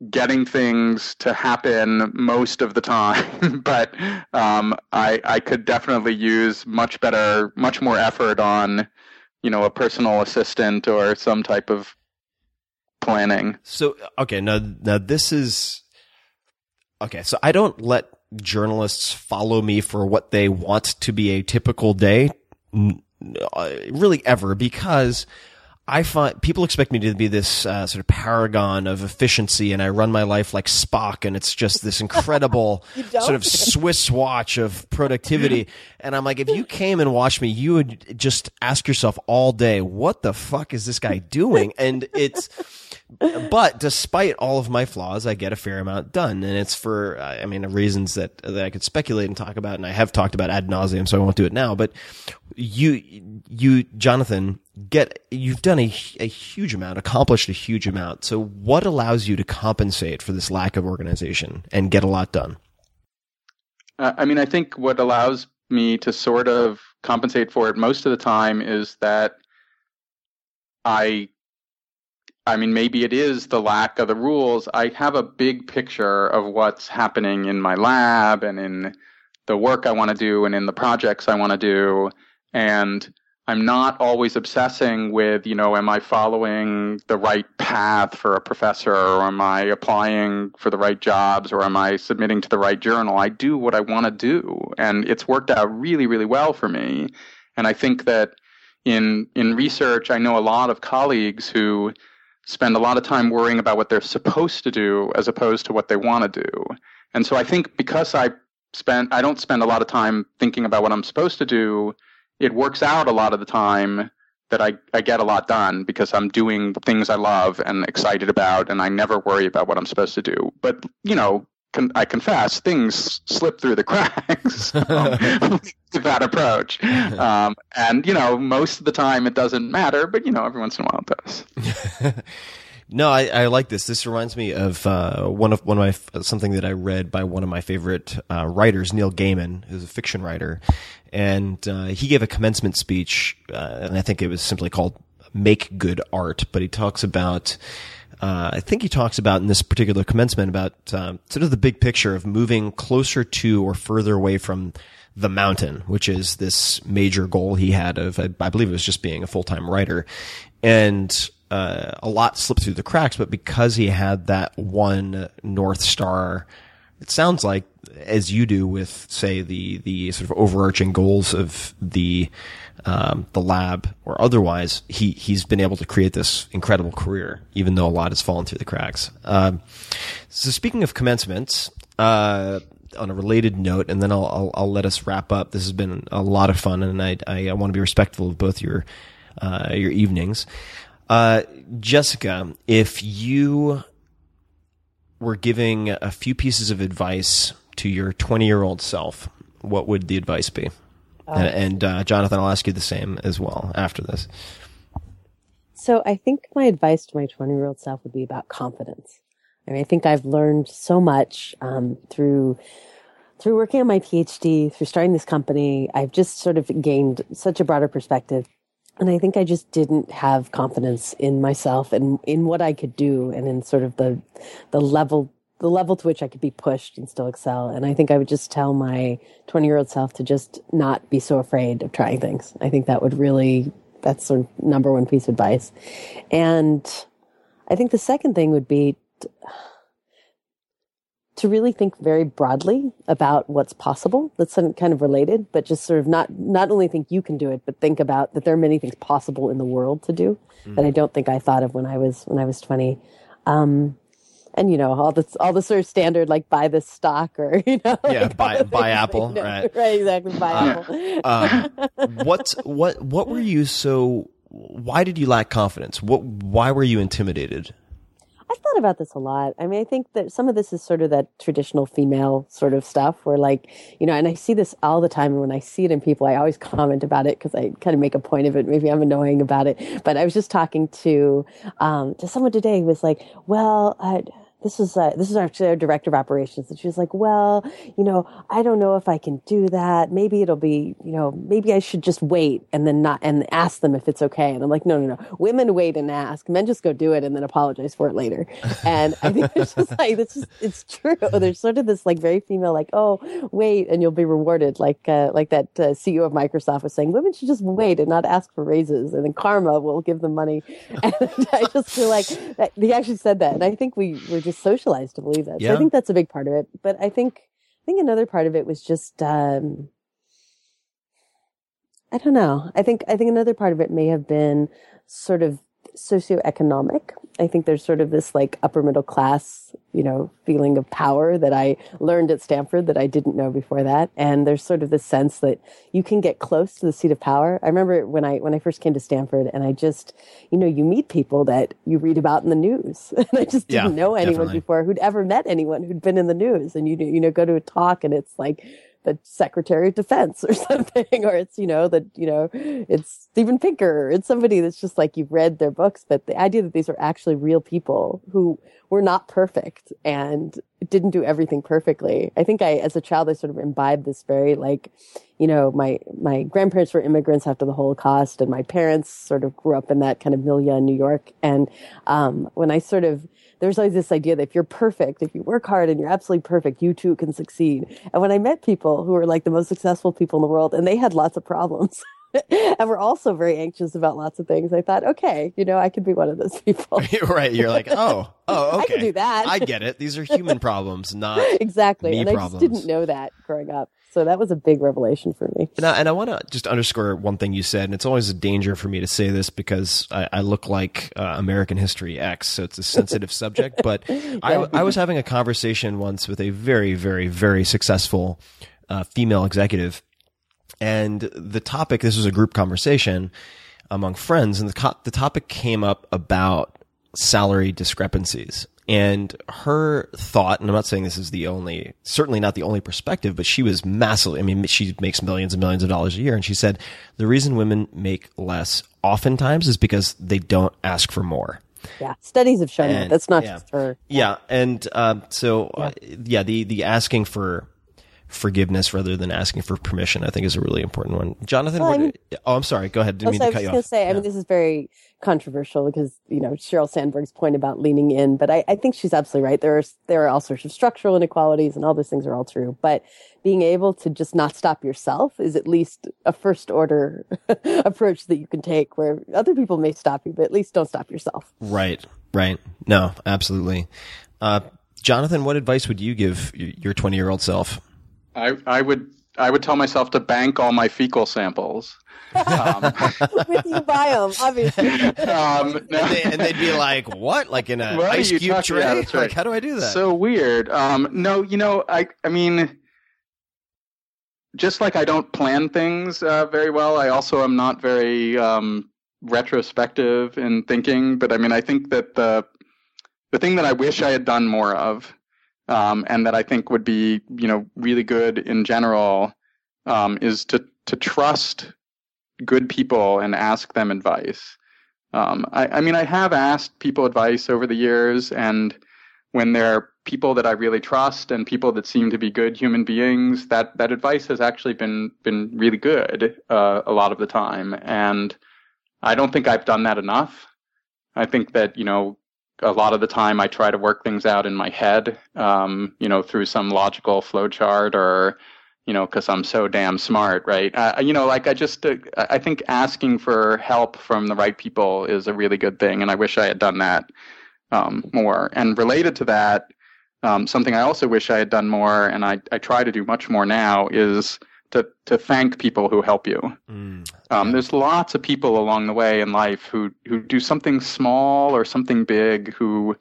getting things to happen most of the time. [laughs] but um, I, I could definitely use much better, much more effort on, you know, a personal assistant or some type of planning. So okay, now now this is okay. So I don't let journalists follow me for what they want to be a typical day, uh, really ever, because I find people expect me to be this uh, sort of paragon of efficiency, and I run my life like Spock, and it's just this incredible [laughs] sort of Swiss watch of productivity. [laughs] And I'm like, if you came and watched me, you would just ask yourself all day, what the fuck is this guy doing? And it's, but despite all of my flaws, I get a fair amount done, and it's for I mean reasons that that I could speculate and talk about, and I have talked about ad nauseum, so I won't do it now. But you, you, Jonathan, get you've done a a huge amount, accomplished a huge amount. So what allows you to compensate for this lack of organization and get a lot done? Uh, I mean, I think what allows me to sort of compensate for it most of the time is that I, I mean, maybe it is the lack of the rules. I have a big picture of what's happening in my lab and in the work I want to do and in the projects I want to do. And I'm not always obsessing with, you know, am I following the right path for a professor or am I applying for the right jobs or am I submitting to the right journal? I do what I want to do. And it's worked out really, really well for me. And I think that in, in research, I know a lot of colleagues who spend a lot of time worrying about what they're supposed to do as opposed to what they want to do. And so I think because I spend, I don't spend a lot of time thinking about what I'm supposed to do, it works out a lot of the time that I, I get a lot done because I'm doing things I love and excited about, and I never worry about what I'm supposed to do. But, you know, con- I confess, things slip through the cracks um, [laughs] [laughs] with that approach. Um, and, you know, most of the time it doesn't matter, but, you know, every once in a while it does. [laughs] No, I, I like this. This reminds me of uh, one of one of my something that I read by one of my favorite uh, writers, Neil Gaiman, who's a fiction writer, and uh, he gave a commencement speech, uh, and I think it was simply called "Make Good Art." But he talks about, I think he talks about in this particular commencement about uh, sort of the big picture of moving closer to or further away from the mountain, which is this major goal he had of, I, I believe it was just being a full time writer, and uh, a lot slipped through the cracks, but because he had that one North Star, it sounds like, as you do with, say, the, the sort of overarching goals of the, um, the lab or otherwise, he, he's been able to create this incredible career, even though a lot has fallen through the cracks. Um, so speaking of commencements, uh, on a related note, and then I'll, I'll, I'll let us wrap up. This has been a lot of fun, and I I, I want to be respectful of both your uh, your evenings. Uh, Jessica, if you were giving a few pieces of advice to your 20 year old self, what would the advice be? And and uh, Jonathan, I'll ask you the same as well after this. So I think my advice to my 20 year old self would be about confidence. I mean, I think I've learned so much um, through through working on my PhD, through starting this company. I've just sort of gained such a broader perspective, and I think I just didn't have confidence in myself and in what I could do, and in sort of the the level the level to which I could be pushed and still excel. And I think I would just tell my 20 year old self to just not be so afraid of trying things. I think that would really that's sort of number one piece of advice. And I think the second thing would be to really think very broadly about what's possible. That's kind of related, but just sort of not not only think you can do it, but think about that there are many things possible in the world to do Hmm. that I don't think I thought of when I was when I was twenty. Um, and you know all this all the sort of standard like buy this stock or [laughs] you know Yeah, like buy- buy Apple, you know, right. [laughs] right exactly buy Uh, Apple. um, [laughs] what what what were you so? Why did you lack confidence? What? Why were you intimidated? I've thought about this a lot. I mean, I think that some of this is sort of that traditional female sort of stuff where like, you know, and I see this all the time. And when I see it in people, I always comment about it because I kind of make a point of it. Maybe I'm annoying about it. But I was just talking to, um, to someone today who was like, well, I, this is uh, this is actually our director of operations, and she was like, "Well, you know, I don't know if I can do that. Maybe it'll be, you know, maybe I should just wait and then not and ask them if it's okay." And I'm like, "No, no, no. Women wait and ask. Men just go do it and then apologize for it later." And I think it's just like this is it's true. [laughs] There's sort of this like very female, like, "Oh, wait and you'll be rewarded," like uh, like that uh, CEO of Microsoft was saying, "Women should just wait and not ask for raises, and then karma will give them money." [laughs] And I just feel like he actually said that, and I think we were just socialized to believe that. So I think that's a big part of it. But I think I think another part of it was just um, I don't know. I think I think another part of it may have been sort of socioeconomic. I think there's sort of this like upper middle class, you know, feeling of power that I learned at Stanford that I didn't know before that. And there's sort of this sense that you can get close to the seat of power. I remember when I when I first came to Stanford and I just, you know, you meet people that you read about in the news. [laughs] and I just didn't Yeah, know anyone definitely. before who'd ever met anyone who'd been in the news. And you you know, go to a talk and it's like the Secretary of Defense [laughs] or something, or it's, you know, that, you know, it's Steven Pinker, it's somebody that's just like you've read their books, but the idea that these are actually real people who were not perfect and didn't do everything perfectly. I think I, as a child, I sort of imbibed this very like, you know, my, my grandparents were immigrants after the Holocaust and my parents sort of grew up in that kind of milieu in New York. And, um, when I sort of, there's always this idea that if you're perfect, if you work hard and you're absolutely perfect, you too can succeed. And when I met people who were like the most successful people in the world and they had lots of problems [laughs] and were also very anxious about lots of things, I thought, okay, you know, I could be one of those people. [laughs] right. You're like, oh, [laughs] oh, okay. I can do that. I get it. These are human problems, not exactly. and I just didn't know that growing up. So that was a big revelation for me. And I, and I want to just underscore one thing you said, and it's always a danger for me to say this because I, I look like uh, American History X, so it's a sensitive subject. [laughs] But I, I was having a conversation once with a very, very, very successful uh, female executive, and the topic this was a group conversation among friends, and the co- the topic came up about salary discrepancies. And her thought, and I'm not saying this is the only, certainly not the only perspective, but she was massively, I mean, she makes millions and millions of dollars a year. And she said the reason women make less oftentimes is because they don't ask for more. Yeah, studies have shown that. That's not yeah. just her. Yeah, and um, so uh, yeah, the the asking for forgiveness rather than asking for permission, I think, is a really important one. Jonathan, Well, what, I mean- oh, I'm sorry. Go ahead. Didn't mean Also, I to was cut just you going off. to say, I mean, this is very controversial because you know Sheryl Sandberg's point about leaning in, but I, I think she's absolutely right. There are there are all sorts of structural inequalities, and all those things are all true. But being able to just not stop yourself is at least a first order [laughs] approach that you can take, where other people may stop you, but at least don't stop yourself. Right, right. No, absolutely. Uh, Jonathan, what advice would you give your 20 year old self? I, I would I would tell myself to bank all my fecal samples. Um, [laughs] With uBiome, obviously. um, no. And, they, and they'd be like, "What? Like in a What ice cube tray? yeah, right. Like, how do I do that?" So weird. Um, no, you know, I I mean, just like I don't plan things uh, very well, I also am not very um, retrospective in thinking. But I mean, I think that the the thing that I wish I had done more of, um, and that I think would be you know really good in general, um, is to to trust good people and ask them advice. Um, I, I mean, I have asked people advice over the years, and when there are people that I really trust and people that seem to be good human beings, that that advice has actually been been really good uh, a lot of the time. And I don't think I've done that enough. I think that you know a lot of the time I try to work things out in my head, um, you know, through some logical flowchart or you know, because I'm so damn smart, right? Uh, you know, like I just, uh, I think asking for help from the right people is a really good thing, and I wish I had done that um, more. And related to that, um, something I also wish I had done more, and I, I try to do much more now, is to to thank people who help you. Mm, Um, there's lots of people along the way in life who who do something small or something big who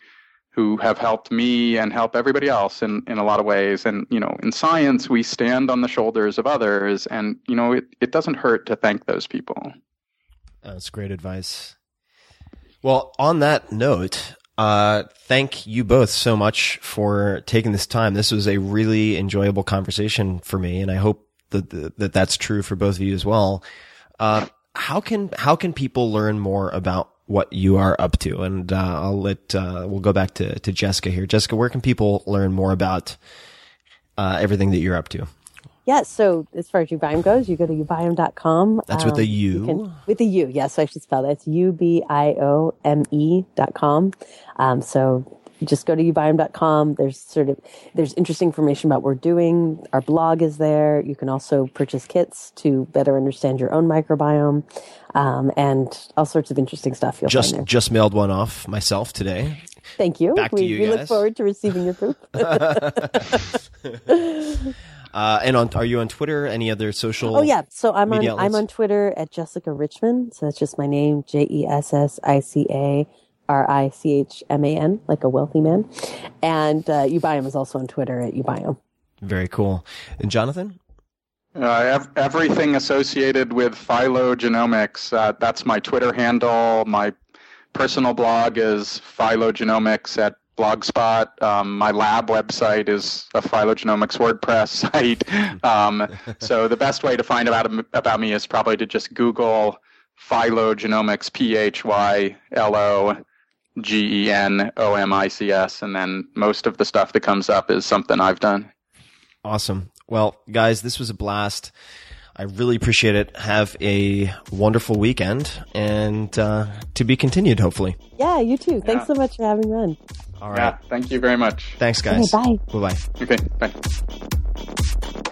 who have helped me and help everybody else in, in a lot of ways. And you know, in science, we stand on the shoulders of others, and you know, it, it doesn't hurt to thank those people. That's great advice. Well, on that note, uh, thank you both so much for taking this time. This was a really enjoyable conversation for me, and I hope that that that's true for both of you as well. Uh, how can how can people learn more about what you are up to? And uh, I'll let uh, we'll go back to to Jessica here. Jessica, where can people learn more about uh, everything that you're up to? Yeah, so as far as uBiome goes, you go to ubiome.com. That's with a Um, U? can- with a U, yes, I should spell that. It's U-B-I-O-M-E dot com. Um, so just go to ubiome.com. There's sort of, there's interesting information about what we're doing. Our blog is there. You can also purchase kits to better understand your own microbiome. Um, and all sorts of interesting stuff you'll Just find there. just mailed one off myself today. Thank you. back to we you we look forward to receiving your poop. [laughs] [laughs] Uh, and on, are you on Twitter? Any other social? Oh yeah, so I'm on media I'm on Twitter at Jessica Richman. So that's just my name, J E S S I C A R I C H M A N, like a wealthy man. And uh, uBiome is also on Twitter at uBiome. Very cool. And Jonathan? Uh, everything associated with phylogenomics. Uh, that's my Twitter handle. My personal blog is phylogenomics at Blogspot. Um, my lab website is a phylogenomics WordPress [laughs] site. Um, so the best way to find out about me is probably to just Google phylogenomics, P H Y L O G E N O M I C S, and then most of the stuff that comes up is something I've done. Awesome. Well, guys, this was a blast. I really appreciate it. Have a wonderful weekend and uh, to be continued, hopefully. Yeah, you too. Thanks Yeah. so much for having me on. All Yeah, thank you very much. Thanks, guys. Okay, bye. Bye bye. Okay, bye.